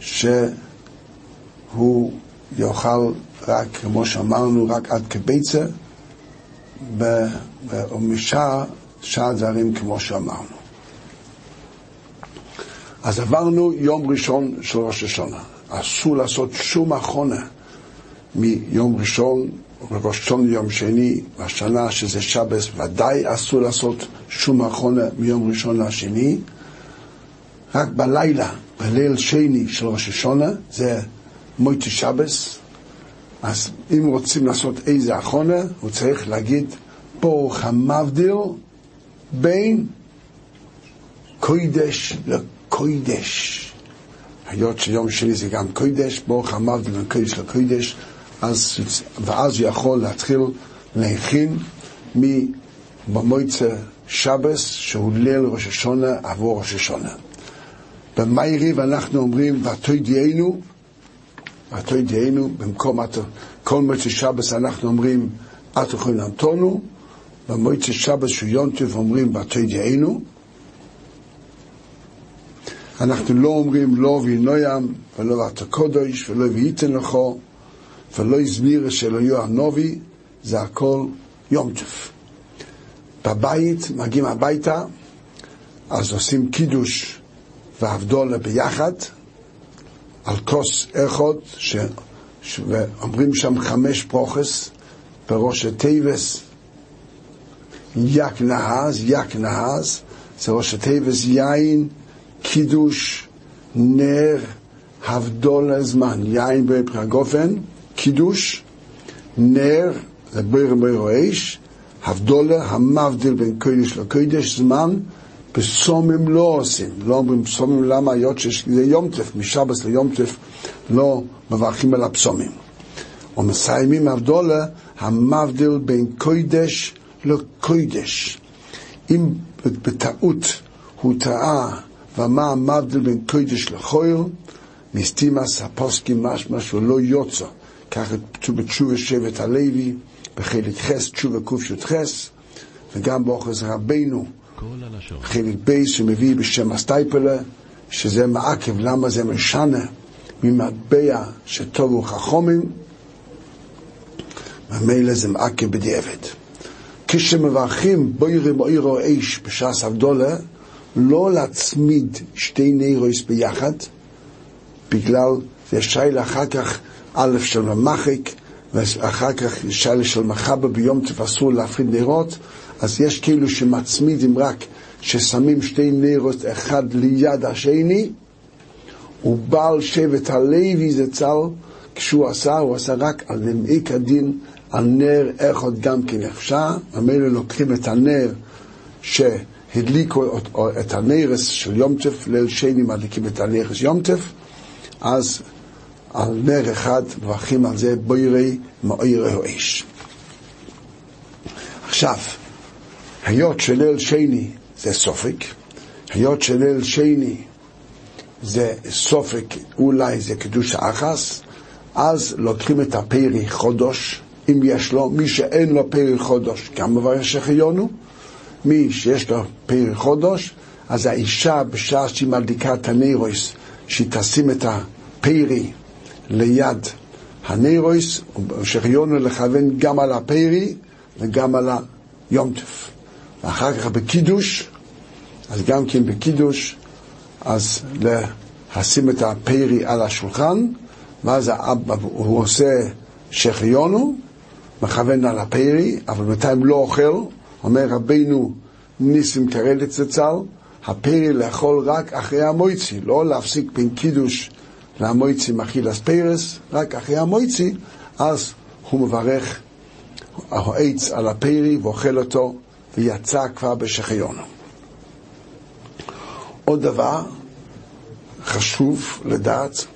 [SPEAKER 3] שהוא יאכל רק, כמו שאמרנו, רק עד כביצה, ומשעה, שעה זרים כמו שאמרנו. אז עברנו יום ראשון של ראש השונה. אסור לעשות שום אחרונה מיום ראשון ראש השונה ליום שני, והשנה שזה שבס, ודאי אסור לעשות שום אחרונה מיום ראשון לשני. רק בלילה, בליל שני של ראש השונה, זה מויטי שבס. אז אם רוצים לעשות איזה אחרונה, הוא צריך להגיד ברוך המבדיל בין קוידש קוידש. היות שיום שני זה גם קוידש, ברוך אמרת בין קוידש לקוידש, אז, ואז הוא יכול להתחיל להכין במועצה שבס, שהוא ליל ראש השונה עבור ראש השונה. במאיריב אנחנו אומרים, ותוי דיינו, ותוי דיינו, במקום כל מועצה שבס אנחנו אומרים, את יכולים לנתונו, במועצה שבס שהוא יונטף אומרים, ותוי דיינו, אנחנו לא אומרים לא וינוים ולא ואת הקודש ולא וייתן לכו ולא הזמיר שלא יהיו הנובי, זה הכל יום טף. בבית, מגיעים הביתה, אז עושים קידוש והבדולה ביחד, על כוס אחד, ש... ש... ואומרים שם חמש פרוכס, בראש הטייבס, יק נהז, יק נהז, זה ראש הטייבס יין, קידוש, נר, הבדול זמן, יין בפרגופן, קידוש, נר, זה ביר ביר אש, הבדולה, המבדיל בין קודש לקודש, זמן, פסומים לא עושים, לא אומרים פסומים, למה? היות שזה יום טף, משבס ליום טף, לא מברכים על הפסומים. ומסיימים הבדולה, המבדיל בין קודש לקודש. אם בטעות הוא טעה ואמר המבדל בין קודש לחויל, מסתימאס הפוסקים משמע שהוא לא יוצא, ככה בתשובה שבט הלוי, בחלק חס, תשובה ק"ח, וגם באוחז
[SPEAKER 1] הלשון.
[SPEAKER 3] חלק בייס שמביא בשם הסטייפלה, שזה מעכב, למה זה משנה ממטבע שטובו חכומים, ממילא זה מעכב בדיעבד. כשמברכים בוירים אוירו אש בשעס אבדולה, לא להצמיד שתי נירויס ביחד, בגלל זה שיילה אחר כך א' של ממחק, ואחר כך שיילה של מחבה ביום אסור להפריד נרות, אז יש כאילו שמצמידים רק, ששמים שתי נרות אחד ליד השני, ובעל שבט הלוי זצ"ל, כשהוא עשה, הוא עשה רק על נמעיק הדין, על נר אחד גם כן אפשר, ממילא לוקחים את הנר שהדליקו את- את הנרס של יום טף, ליל שני מדליקים את הנרס יום טף, אז על נר אחד מברכים על זה בוירי מאוירי האש. עכשיו, היות שליל שני זה סופק, היות שליל שני זה סופק, אולי זה קידוש האחס, אז לוקחים את הפרי חודש, אם יש לו, מי שאין לו פרי חודש, גם מברך שחיונו, מי שיש לו פרי חודש, אז האישה בשעה שהיא מדליקה את הנרויס, שהיא תשים את הפרי ליד הנרויס, שחיונו לכוון גם על הפרי וגם על היומטף. ואחר כך בקידוש, אז גם כן בקידוש, אז לשים את הפרי על השולחן, ואז האבא, הוא עושה שחיונו, מכוון על הפרי, אבל בינתיים לא אוכל, אומר רבינו ניסים קרלת זצ"ל, הפרי לאכול רק אחרי המויצי, לא להפסיק בין קידוש למויצי מאכילס פרס, רק אחרי המויצי, אז הוא מברך העץ על הפרי ואוכל אותו, ויצא כבר בשחיונו. עוד דבר חשוב לדעת,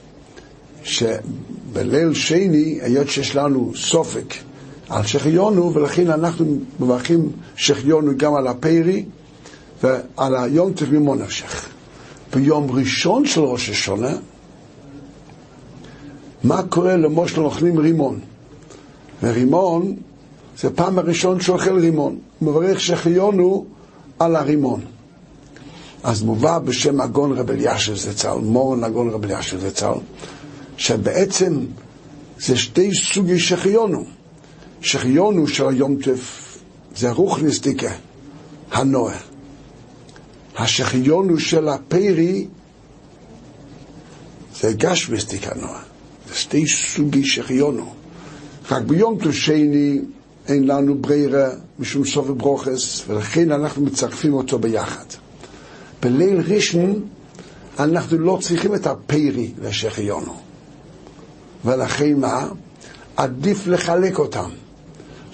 [SPEAKER 3] שבליל שני, היות שיש לנו סופק על שחיונו, ולכן אנחנו מברכים שחיונו גם על הפרי ועל היום ממו נפשך. ביום ראשון של ראש השונה, מה קורה למושל אוכלים רימון? ורימון זה פעם הראשון שאוכל רימון. הוא מברך שחיונו על הרימון. אז מובא בשם אגון רב אלישיב זצ"ל, מורן אגון רב אלישיב זצ"ל, שבעצם זה שתי סוגי שחיונו. שחיונו של היום טף זה רוחניסטיקה, הנועה. השחיונו של הפרי זה גשמיסטיקה נועה. זה שתי סוגי שחיונו. רק ביום טוב שני אין לנו ברירה משום סוף וברוכס, ולכן אנחנו מצרפים אותו ביחד. בליל ראשון אנחנו לא צריכים את הפרי לשחיונו. ולכן מה? עדיף לחלק אותם.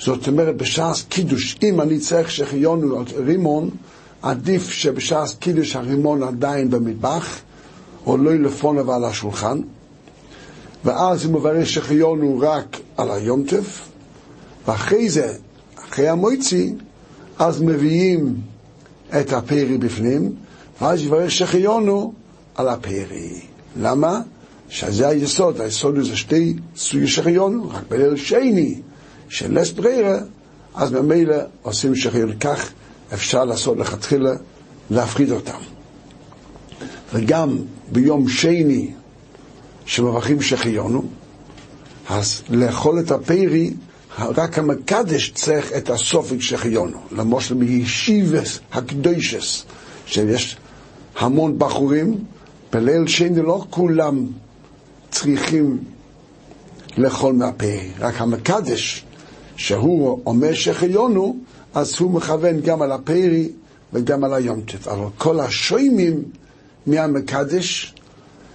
[SPEAKER 3] זאת אומרת, בשעס קידוש, אם אני צריך שחיונו על רימון, עדיף שבשעס קידוש הרימון עדיין במטבח, או לא לפוניו על השולחן, ואז הוא מברך שחיונו רק על היומטף, ואחרי זה, אחרי המויצי, אז מביאים את הפרי בפנים, ואז יברך שחיונו על הפרי. למה? שזה היסוד, היסוד הוא זה שתי סוגי שחיונו, רק בליל שני של לס ברירה, אז ממילא עושים שחיונו. כך אפשר לעשות לכתחילה, להפחיד אותם. וגם ביום שני שמברכים שחיונו, אז לאכול את הפרי, רק המקדש צריך את הסופק שחיונו, למושל מישיבס הקדושס, שיש המון בחורים, בליל שני לא כולם צריכים לאכול מהפרי, רק המקדש, שהוא אומר שחיונו, אז הוא מכוון גם על הפרי וגם על היומטף. אבל כל השוימים מהמקדש,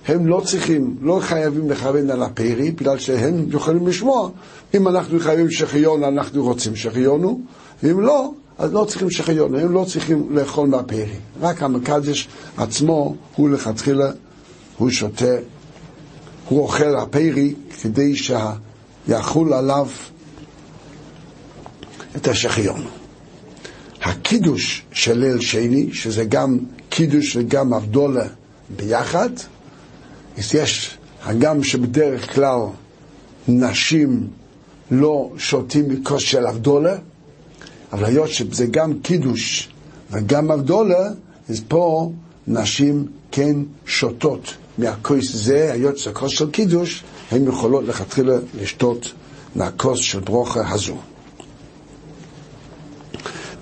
[SPEAKER 3] הם לא צריכים, לא חייבים לכוון על הפרי, בגלל שהם יכולים לשמוע. אם אנחנו חייבים שחיונו, אנחנו רוצים שחיונו, ואם לא, אז לא צריכים שחיונו, הם לא צריכים לאכול מהפרי. רק המקדש עצמו, הוא לכתחילה, הוא שותה, הוא אוכל הפרי כדי שיחול עליו את השחיונו. הקידוש של ליל שני, שזה גם קידוש וגם אבדולה ביחד, אז יש הגם שבדרך כלל נשים לא שותים מכוס של אבדולה, אבל היות שזה גם קידוש וגם אבדולה, אז פה נשים כן שותות מהכוס זה, היות שזה כוס של קידוש, הן יכולות לכתחילה לשתות מהכוס של ברוכה הזו.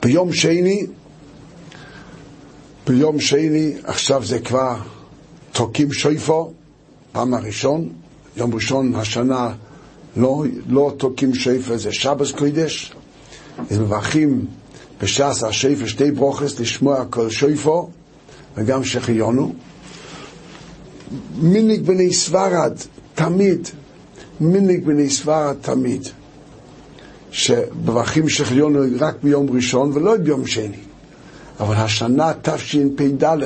[SPEAKER 3] ביום שני, ביום שני, עכשיו זה כבר תוקים שויפו, פעם הראשון, יום ראשון השנה לא, לא תוקים שויפו, זה שבס קודש, אז מברכים בשעת השופר שתי ברכות לשמוע קול שופר וגם שהחיינו. מנהג בני ספרד, תמיד, מנהג בני ספרד תמיד. שמברכים שהחיינו רק ביום ראשון ולא ביום שני. אבל השנה תשפ"ד,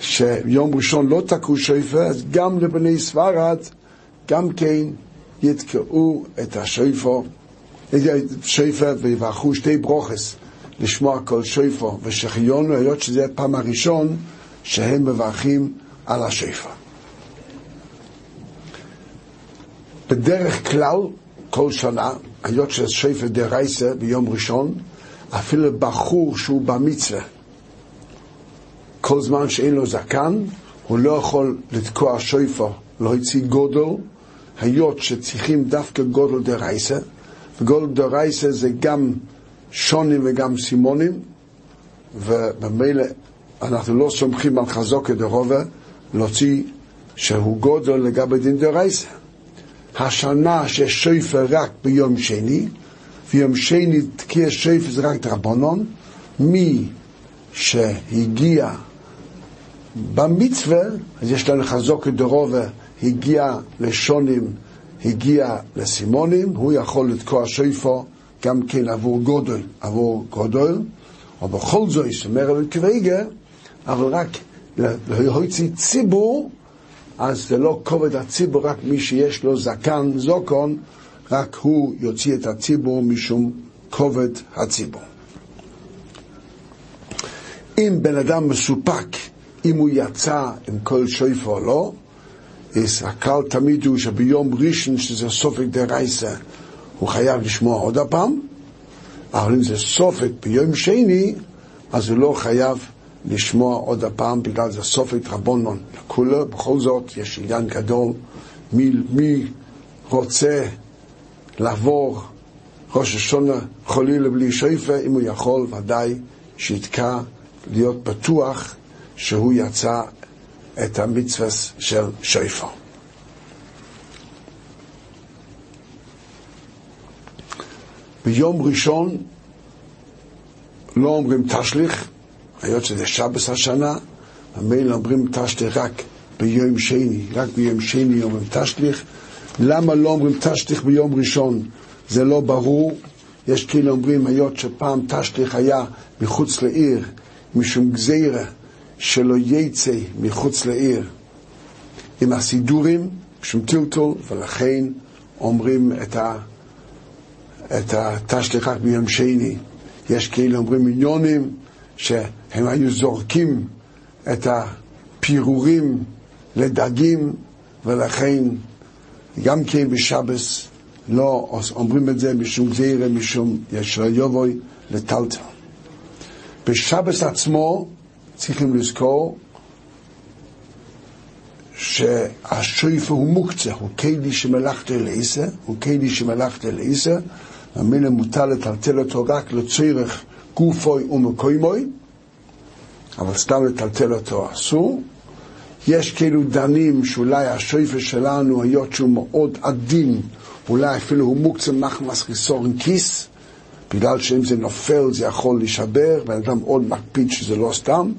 [SPEAKER 3] שיום ראשון לא תקעו שופר, אז גם לבני ספרד, גם כן יתקעו את שויפה ויברכו שתי ברוכס לשמוע כל שויפו ושחיונו, היות שזה הפעם הראשון שהם מברכים על השויפה. בדרך כלל, כל שנה, היות שיש שפר דרייסה ביום ראשון, אפילו בחור שהוא במצווה, כל זמן שאין לו זקן, הוא לא יכול לתקוע שופר, להוציא גודל, היות שצריכים דווקא גודל דרייסה, וגודל דרייסה זה גם שונים וגם סימונים, ובמילא אנחנו לא סומכים על חזוקה דרובה להוציא שהוא גודל לגבי דין דרייסה. השנה ששויפה רק ביום שני, ויום שני תקיע שויפה זה רק דרבנון, מי שהגיע במצווה, אז יש לנו חזוק דרובה, הגיע לשונים, הגיע לסימונים, הוא יכול לתקוע שויפו גם כן עבור גודל, עבור גודל, או בכל זאת, אומר אל כבייגה, אבל רק להוציא ציבור אז זה לא כובד הציבור, רק מי שיש לו זקן, זוקון, רק הוא יוציא את הציבור משום כובד הציבור. אם בן אדם מסופק, אם הוא יצא עם כל שויפו או לא, אז הקל תמיד הוא שביום ראשון, שזה סופק דרייסה, הוא חייב לשמוע עוד הפעם, אבל אם זה סופק ביום שני, אז הוא לא חייב לשמוע עוד הפעם, בגלל זה סופק רבונון לכולה, בכל זאת יש עניין גדול, מי, מי רוצה לעבור ראש השונה חלילה בלי שויפה, אם הוא יכול, ודאי שיתקע להיות בטוח שהוא יצא את המצווה של שויפה. ביום ראשון לא אומרים תשליך, היות שזה שבס השנה, המילא אומרים תשליך רק ביום שני, רק ביום שני אומרים תשליך. למה לא אומרים תשליך ביום ראשון? זה לא ברור. יש כאילו אומרים, היות שפעם תשליך היה מחוץ לעיר, משום גזירה שלא יצא מחוץ לעיר עם הסידורים, משום טלטול, ולכן אומרים את, ה, את התשליך רק ביום שני. יש כאילו אומרים מיליונים, שהם היו זורקים את הפירורים לדגים, ולכן גם כן בשבס לא אומרים את זה משום גזירה, משום ישר יובוי לטלטל. בשבס עצמו צריכים לזכור שהשויפה הוא מוקצה, הוא כלי שמלאכת אליסה, הוא כלי שמלאכת אליסה, המילה מוטל לטלטל אותו רק לצורך גופוי ומקוימוי, אבל סתם לטלטל אותו אסור. יש כאילו דנים שאולי השויפה שלנו, היות שהוא מאוד עדין, אולי אפילו הוא מוקצה מחמס חיסורן כיס, בגלל שאם זה נופל זה יכול להישבר, בן אדם מאוד מקפיד שזה לא סתם,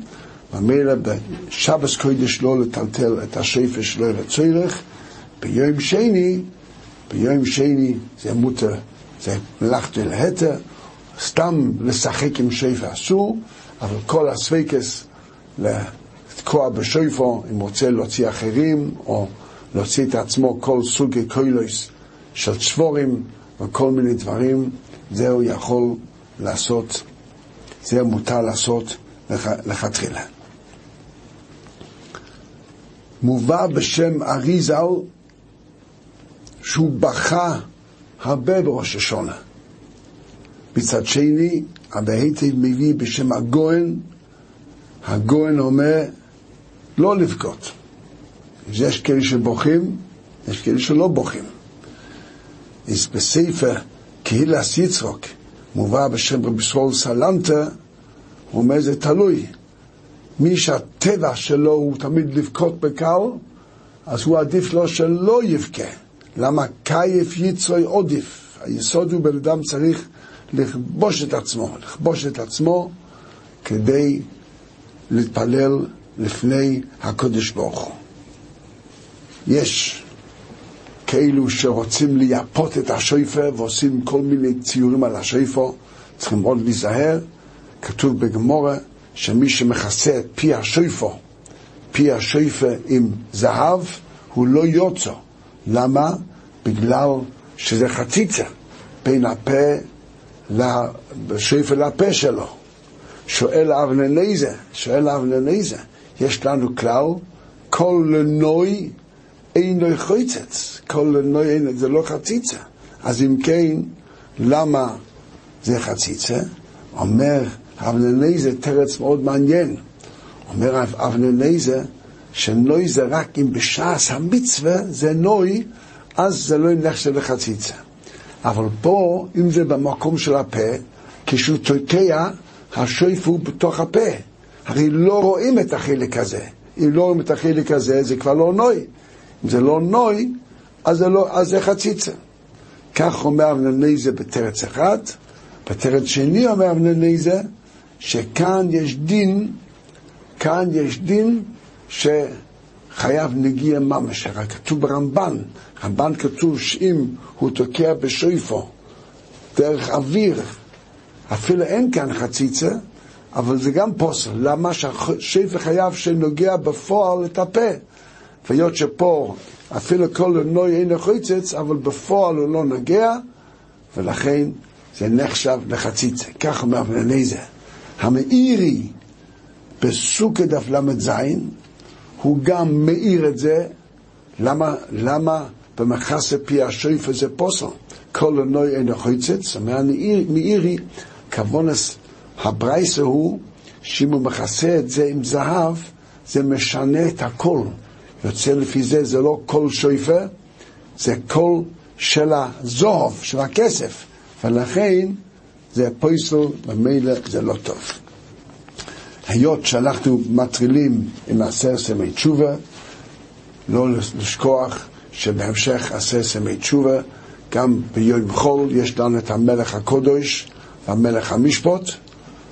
[SPEAKER 3] ומילא בשבס קודש לא לטלטל את השויפה שלו לצורך, ביום שני, ביום שני זה מותר, זה מלאכת להטר, סתם לשחק עם שויפה אסור, אבל כל הספיקס לתקוע בשויפו, אם רוצה להוציא אחרים, או להוציא את עצמו כל סוגי קוילוס של צבורים וכל מיני דברים, זה הוא יכול לעשות, זה מותר לעשות לכתחילה. מובא בשם אריזל שהוא בכה הרבה בראש השונה. מצד שני, הבהיטב מביא בשם הגוהן, הגוהן אומר לא לבכות. יש כאלה שבוכים, יש כאלה שלא בוכים. אז בספר קהילס יצרוק, מובא בשם רבי סרול סלנטה, הוא אומר זה תלוי. מי שהטבע שלו הוא תמיד לבכות בקל, אז הוא עדיף לו שלא יבכה. למה קייף יצרוי עודיף? היסוד הוא בן אדם צריך לכבוש את עצמו, לכבוש את עצמו כדי להתפלל לפני הקודש ברוך הוא. יש כאלו שרוצים לייפות את השויפה ועושים כל מיני ציורים על השויפה, צריכים מאוד להיזהר. כתוב בגמורה שמי שמכסה את פי השויפה, פי השויפה עם זהב, הוא לא יוצא. למה? בגלל שזה חציצה בין הפה לשויפה לפה שלו. שואל אבנניזה, שואל אבנניזה, יש לנו כלל, כל לנוי אינו חוצץ, כל לנוי אינו, זה לא חציצה. אז אם כן, למה זה חציצה? אומר אבנניזה תרץ מאוד מעניין. אומר אבנניזה, שנוי זה רק אם בשעס המצווה זה נוי, אז זה לא נחשב לחציצה. אבל פה, אם זה במקום של הפה, כשהוא תוקע, השויף הוא בתוך הפה. הרי לא רואים את החלק הזה. אם לא רואים את החלק הזה, זה כבר לא נוי. אם זה לא נוי, אז זה, לא, אז זה חציצה. כך אומר אבנניזה בתרץ אחד. בתרץ שני אומר אבנניזה, שכאן יש דין, כאן יש דין שחייב נגיע ממש. כתוב ברמב"ן, רמב"ן כתוב שאם הוא תוקע בשויפו דרך אוויר, אפילו אין כאן חציצה, אבל זה גם פוסל. למה שהשפר חייב שנוגע בפועל את הפה. והיות שפה אפילו כל נוי אין חוצץ, אבל בפועל הוא לא נוגע, ולכן זה נחשב לחציצה. כך אומר אבנניזה. המאירי בסוכי דף ל"ז, הוא גם מאיר את זה. למה, למה במכסה פי השויפה זה פוסל? כל הנוי אין חוצץ, מאירי, כוונס הברייסה הוא שאם הוא מכסה את זה עם זהב, זה משנה את הכל. יוצא לפי זה, זה לא קול שופר, זה קול של הזהב, של הכסף, ולכן זה פסול, וממילא זה לא טוב. היות שאנחנו מתחילים עם עשרת ימי תשובה, לא לשכוח שבהמשך עשרת ימי תשובה, גם ביום חול יש לנו את המלך הקדוש והמלך המשפוט.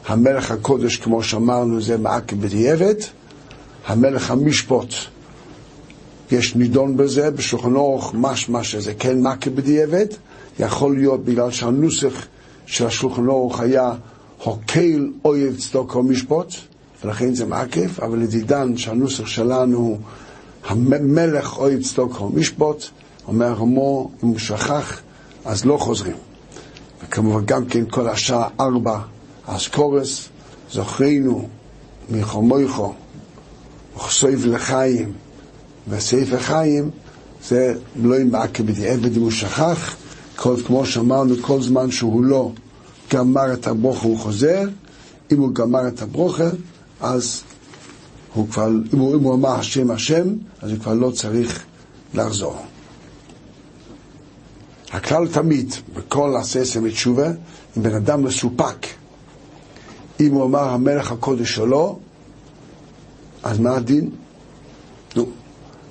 [SPEAKER 3] המלך הקודש, כמו שאמרנו, זה מעקב בדיעבד. המלך המשפוט, יש נידון בזה, בשולחן אורך משמע שזה כן מעקב בדיעבד. יכול להיות בגלל שהנוסח של השולחן אורך היה הוקל אויב צדוקו משפוט, ולכן זה מעקב, אבל לדידן שהנוסח שלנו הוא המלך אויב צדוקו משפוט, אומר הרמו, אם הוא שכח, אז לא חוזרים. וכמובן גם כן כל השעה ארבע אסקורס, זוכרינו מחומויכו, וכסויב לחיים. וסעיף החיים, זה לא עם מעקב בדיעבד אם הוא שכח, כל, כמו שאמרנו, כל זמן שהוא לא גמר את הברוכה הוא חוזר, אם הוא גמר את הברוכה, אז הוא כבר, אם הוא, אם הוא אמר השם השם, אז הוא כבר לא צריך לחזור. הכלל תמיד, בכל עשה מתשובה, אם בן אדם מסופק, אם הוא אמר המלך הקודש שלו, אז מה הדין? נו,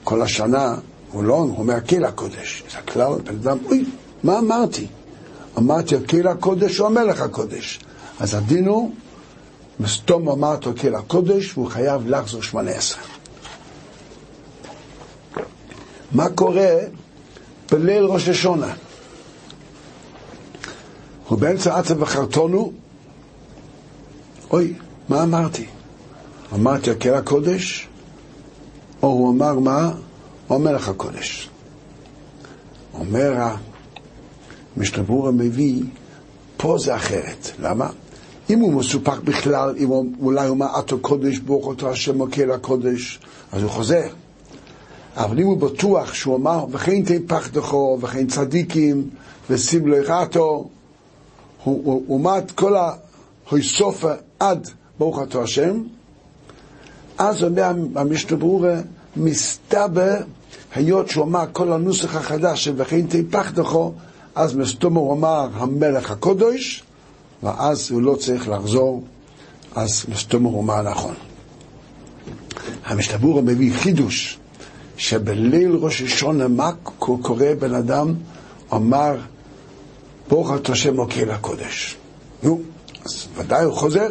[SPEAKER 3] כל השנה הוא לא, אומר הקהיל הקודש. זה הכלל, בן אדם, אוי, מה אמרתי? אמרתי הקהיל הקודש או המלך הקודש? אז הדין הוא, מסתום אמרת הקהיל הקודש, והוא חייב לחזור שמונה עשרה. מה קורה בליל ראש השונה? הוא באמצע עצב וחרטונו, אוי, מה אמרתי? אמרתי הקהל הקודש, או הוא אמר מה? הוא מלך הקודש. אומר המשתבור המביא, פה זה אחרת. למה? אם הוא מסופק בכלל, אם הוא, אולי הוא אמר עתו קודש, ברוך אותו השם מוקל הקודש, אז הוא חוזר. אבל אם הוא בטוח שהוא אמר, וכן תפחדכו, וכן צדיקים, ושים לו ירעתו, הוא עומד כל ההיסופה עד ברוך אותו השם, אז אומר המשנה ברורה, מסתבר, היות שהוא אמר כל הנוסח החדש וכן תפחדכו, אז מסתומו הוא אמר המלך הקודש, ואז הוא לא צריך לחזור, אז הוא אמר נכון. המשנה ברורה מביא חידוש, שבליל ראש השונה, מה קורה בן אדם אמר, ברוך השם מוקל הקודש. נו, אז ודאי הוא חוזר.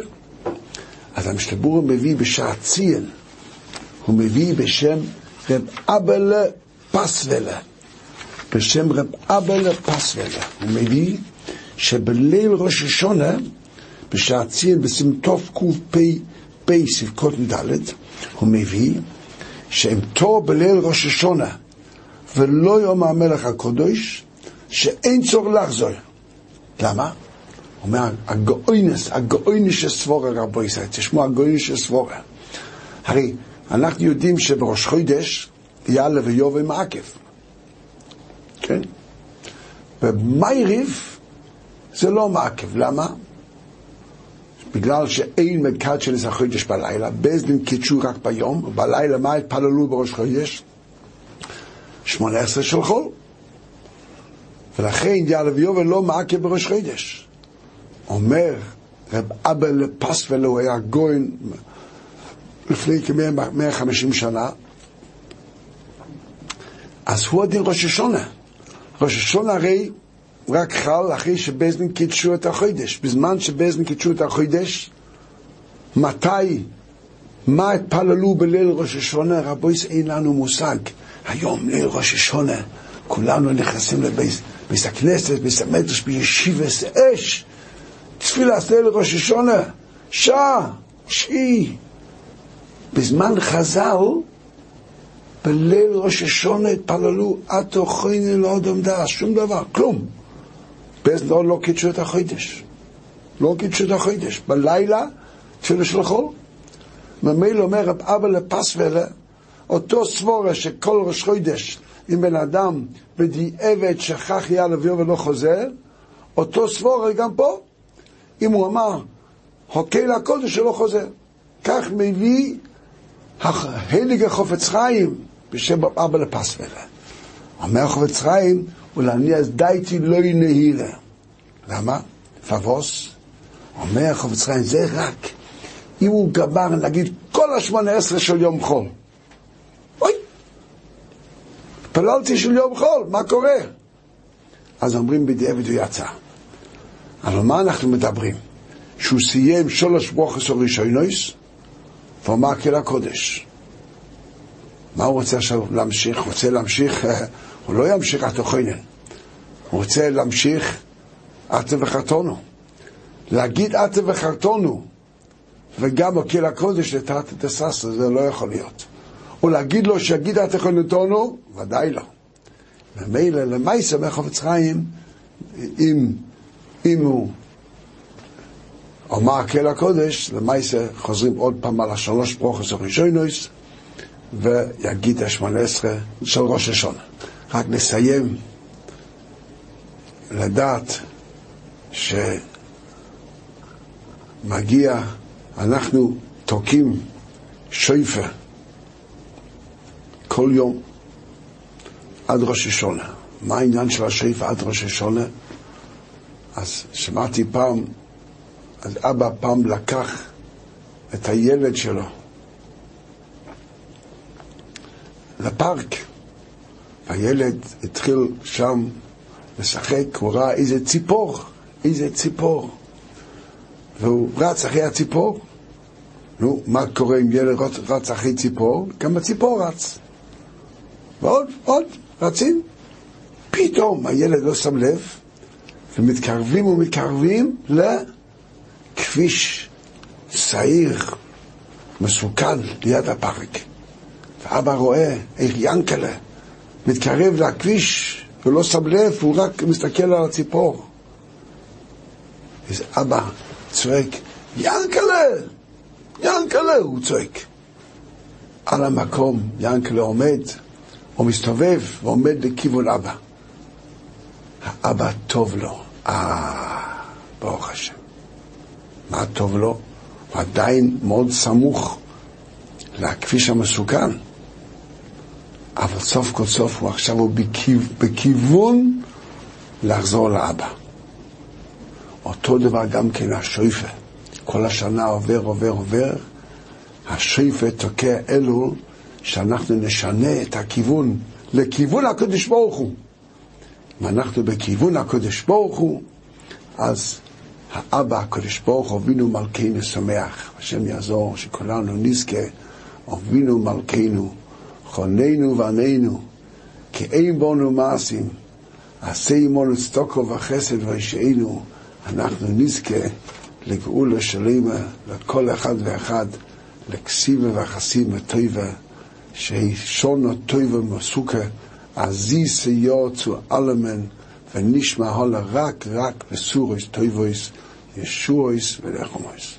[SPEAKER 3] אז המשתבור מביא בשעה ציין, הוא מביא בשם רב אבלה פסוולה. בשם רב אבלה פסוולה. הוא מביא שבליל ראש השונה, בשעה ציין בסימטוף קפ"פ סבכות ד', הוא מביא שהם תור בליל ראש השונה ולא יום המלך הקודש, שאין צורך לחזור. למה? הוא אומר, הגאוינס, הגאוינס של סבורה רבו ישראל, תשמעו, הגאוינס של סבורה. הרי אנחנו יודעים שבראש חודש יעלה ויובל מעקב. כן? במייריב זה לא מעקב, למה? בגלל שאין מקד של איזה חודש בלילה, בזדין קידשו רק ביום, ובלילה מה התפללו בראש חודש? שמונה עשרה של חול. ולכן יעלה ויובל לא מעקב בראש חודש. אומר רב אבא לפסוול, הוא היה גוין לפני כ-150 שנה, אז הוא הדין ראש השונה. ראש השונה הרי רק חל אחרי שבזדין קידשו את החודש. בזמן שבזדין קידשו את החודש, מתי, מה התפללו בליל ראש השונה? רבויס אין לנו מושג. היום ליל ראש השונה, כולנו נכנסים לבית הכנסת, בית המדרש, בישיבס אש. תפילה ליל ראש השונה, שעה, שעה. בזמן חז"ל, בליל ראש השונה התפללו, עתו חייני לא אדם דעת, שום דבר, כלום. בז לא, לא קידשו את החודש. לא קידשו את החודש. בלילה, תפילה של חול. ממילא אומר רב אבא לפסוולה, אותו סבורה שכל ראש חודש, אם בן אדם בדיעבד שכח יהיה לביאו ולא חוזר, אותו סבורה גם פה. אם הוא אמר, הוקי לקודש שלא חוזר. כך מביא הליגה חופץ חיים בשם אבא לפסוולה. אומר חופץ חיים, ולהניע דייטי לא ינהירה. למה? פבוס. אומר חופץ חיים, זה רק אם הוא גמר, נגיד, כל השמונה עשרה של יום חול. אוי, התפללתי של יום חול, מה קורה? אז אומרים בדיעבד הוא יצא. אבל מה אנחנו מדברים? שהוא סיים שלוש ברוכס או רישיונויס, ואומר כל הקודש. מה הוא רוצה עכשיו להמשיך? רוצה להמשיך הוא לא ימשיך עד תוכנן, הוא רוצה להמשיך עתה וחרטונו. להגיד עתה וחרטונו, וגם אוקיל הקודש לתת את הססה, זה לא יכול להיות. או להגיד לו שיגיד עתה וחרטונו, ודאי לא. ומילא למייסה מחופץ חיים, אם, אם הוא אומר אוקיל הקודש, למייסה חוזרים עוד פעם על השלוש ברוכס הראשונויס, ויגיד השמונה עשרה של ראש השונה. רק נסיים לדעת שמגיע, אנחנו תוקעים שויפה כל יום עד ראש השונה. מה העניין של השויפה עד ראש השונה? אז שמעתי פעם, אז אבא פעם לקח את הילד שלו לפארק. הילד התחיל שם לשחק, הוא ראה איזה ציפור, איזה ציפור. והוא רץ אחרי הציפור. נו, מה קורה אם ילד רץ, רץ אחרי ציפור? גם הציפור רץ. ועוד, עוד, רצים. פתאום הילד לא שם לב, ומתקרבים ומתקרבים לכביש שעיר, מסוכן, ליד הפארק. ואבא רואה איך ינקלה מתקרב לכביש ולא שם לב, הוא רק מסתכל על הציפור. אז אבא צועק, ינקלה! ינקלה! הוא צועק. על המקום ינקלה עומד, הוא מסתובב ועומד לכיוון אבא. האבא טוב לו. אה, ברוך השם. מה טוב לו? הוא עדיין מאוד סמוך לכביש המסוכן. אבל סוף כל סוף הוא עכשיו הוא בכיו, בכיוון לחזור לאבא. אותו דבר גם כן השויפה. כל השנה עובר, עובר, עובר. השויפה תוקע אלול שאנחנו נשנה את הכיוון לכיוון הקדוש ברוך הוא. אם אנחנו בכיוון הקדוש ברוך הוא, אז האבא הקדוש ברוך הוא, אבינו מלכנו שמח, השם יעזור, שכולנו נזכה, אבינו מלכנו, חוננו ועננו, כי אין בונו מעשים, עשה עמנו צדוקו וחסד וישענו, אנחנו נזכה לגאולה שלמה לכל אחד ואחד, לכסיבה וחסימה טובה, ששונו טובה מסוכה, עזיס יורצו אלמן, ונשמע הולה רק רק בסורוס טויבויס, ישועוס ולחומויס.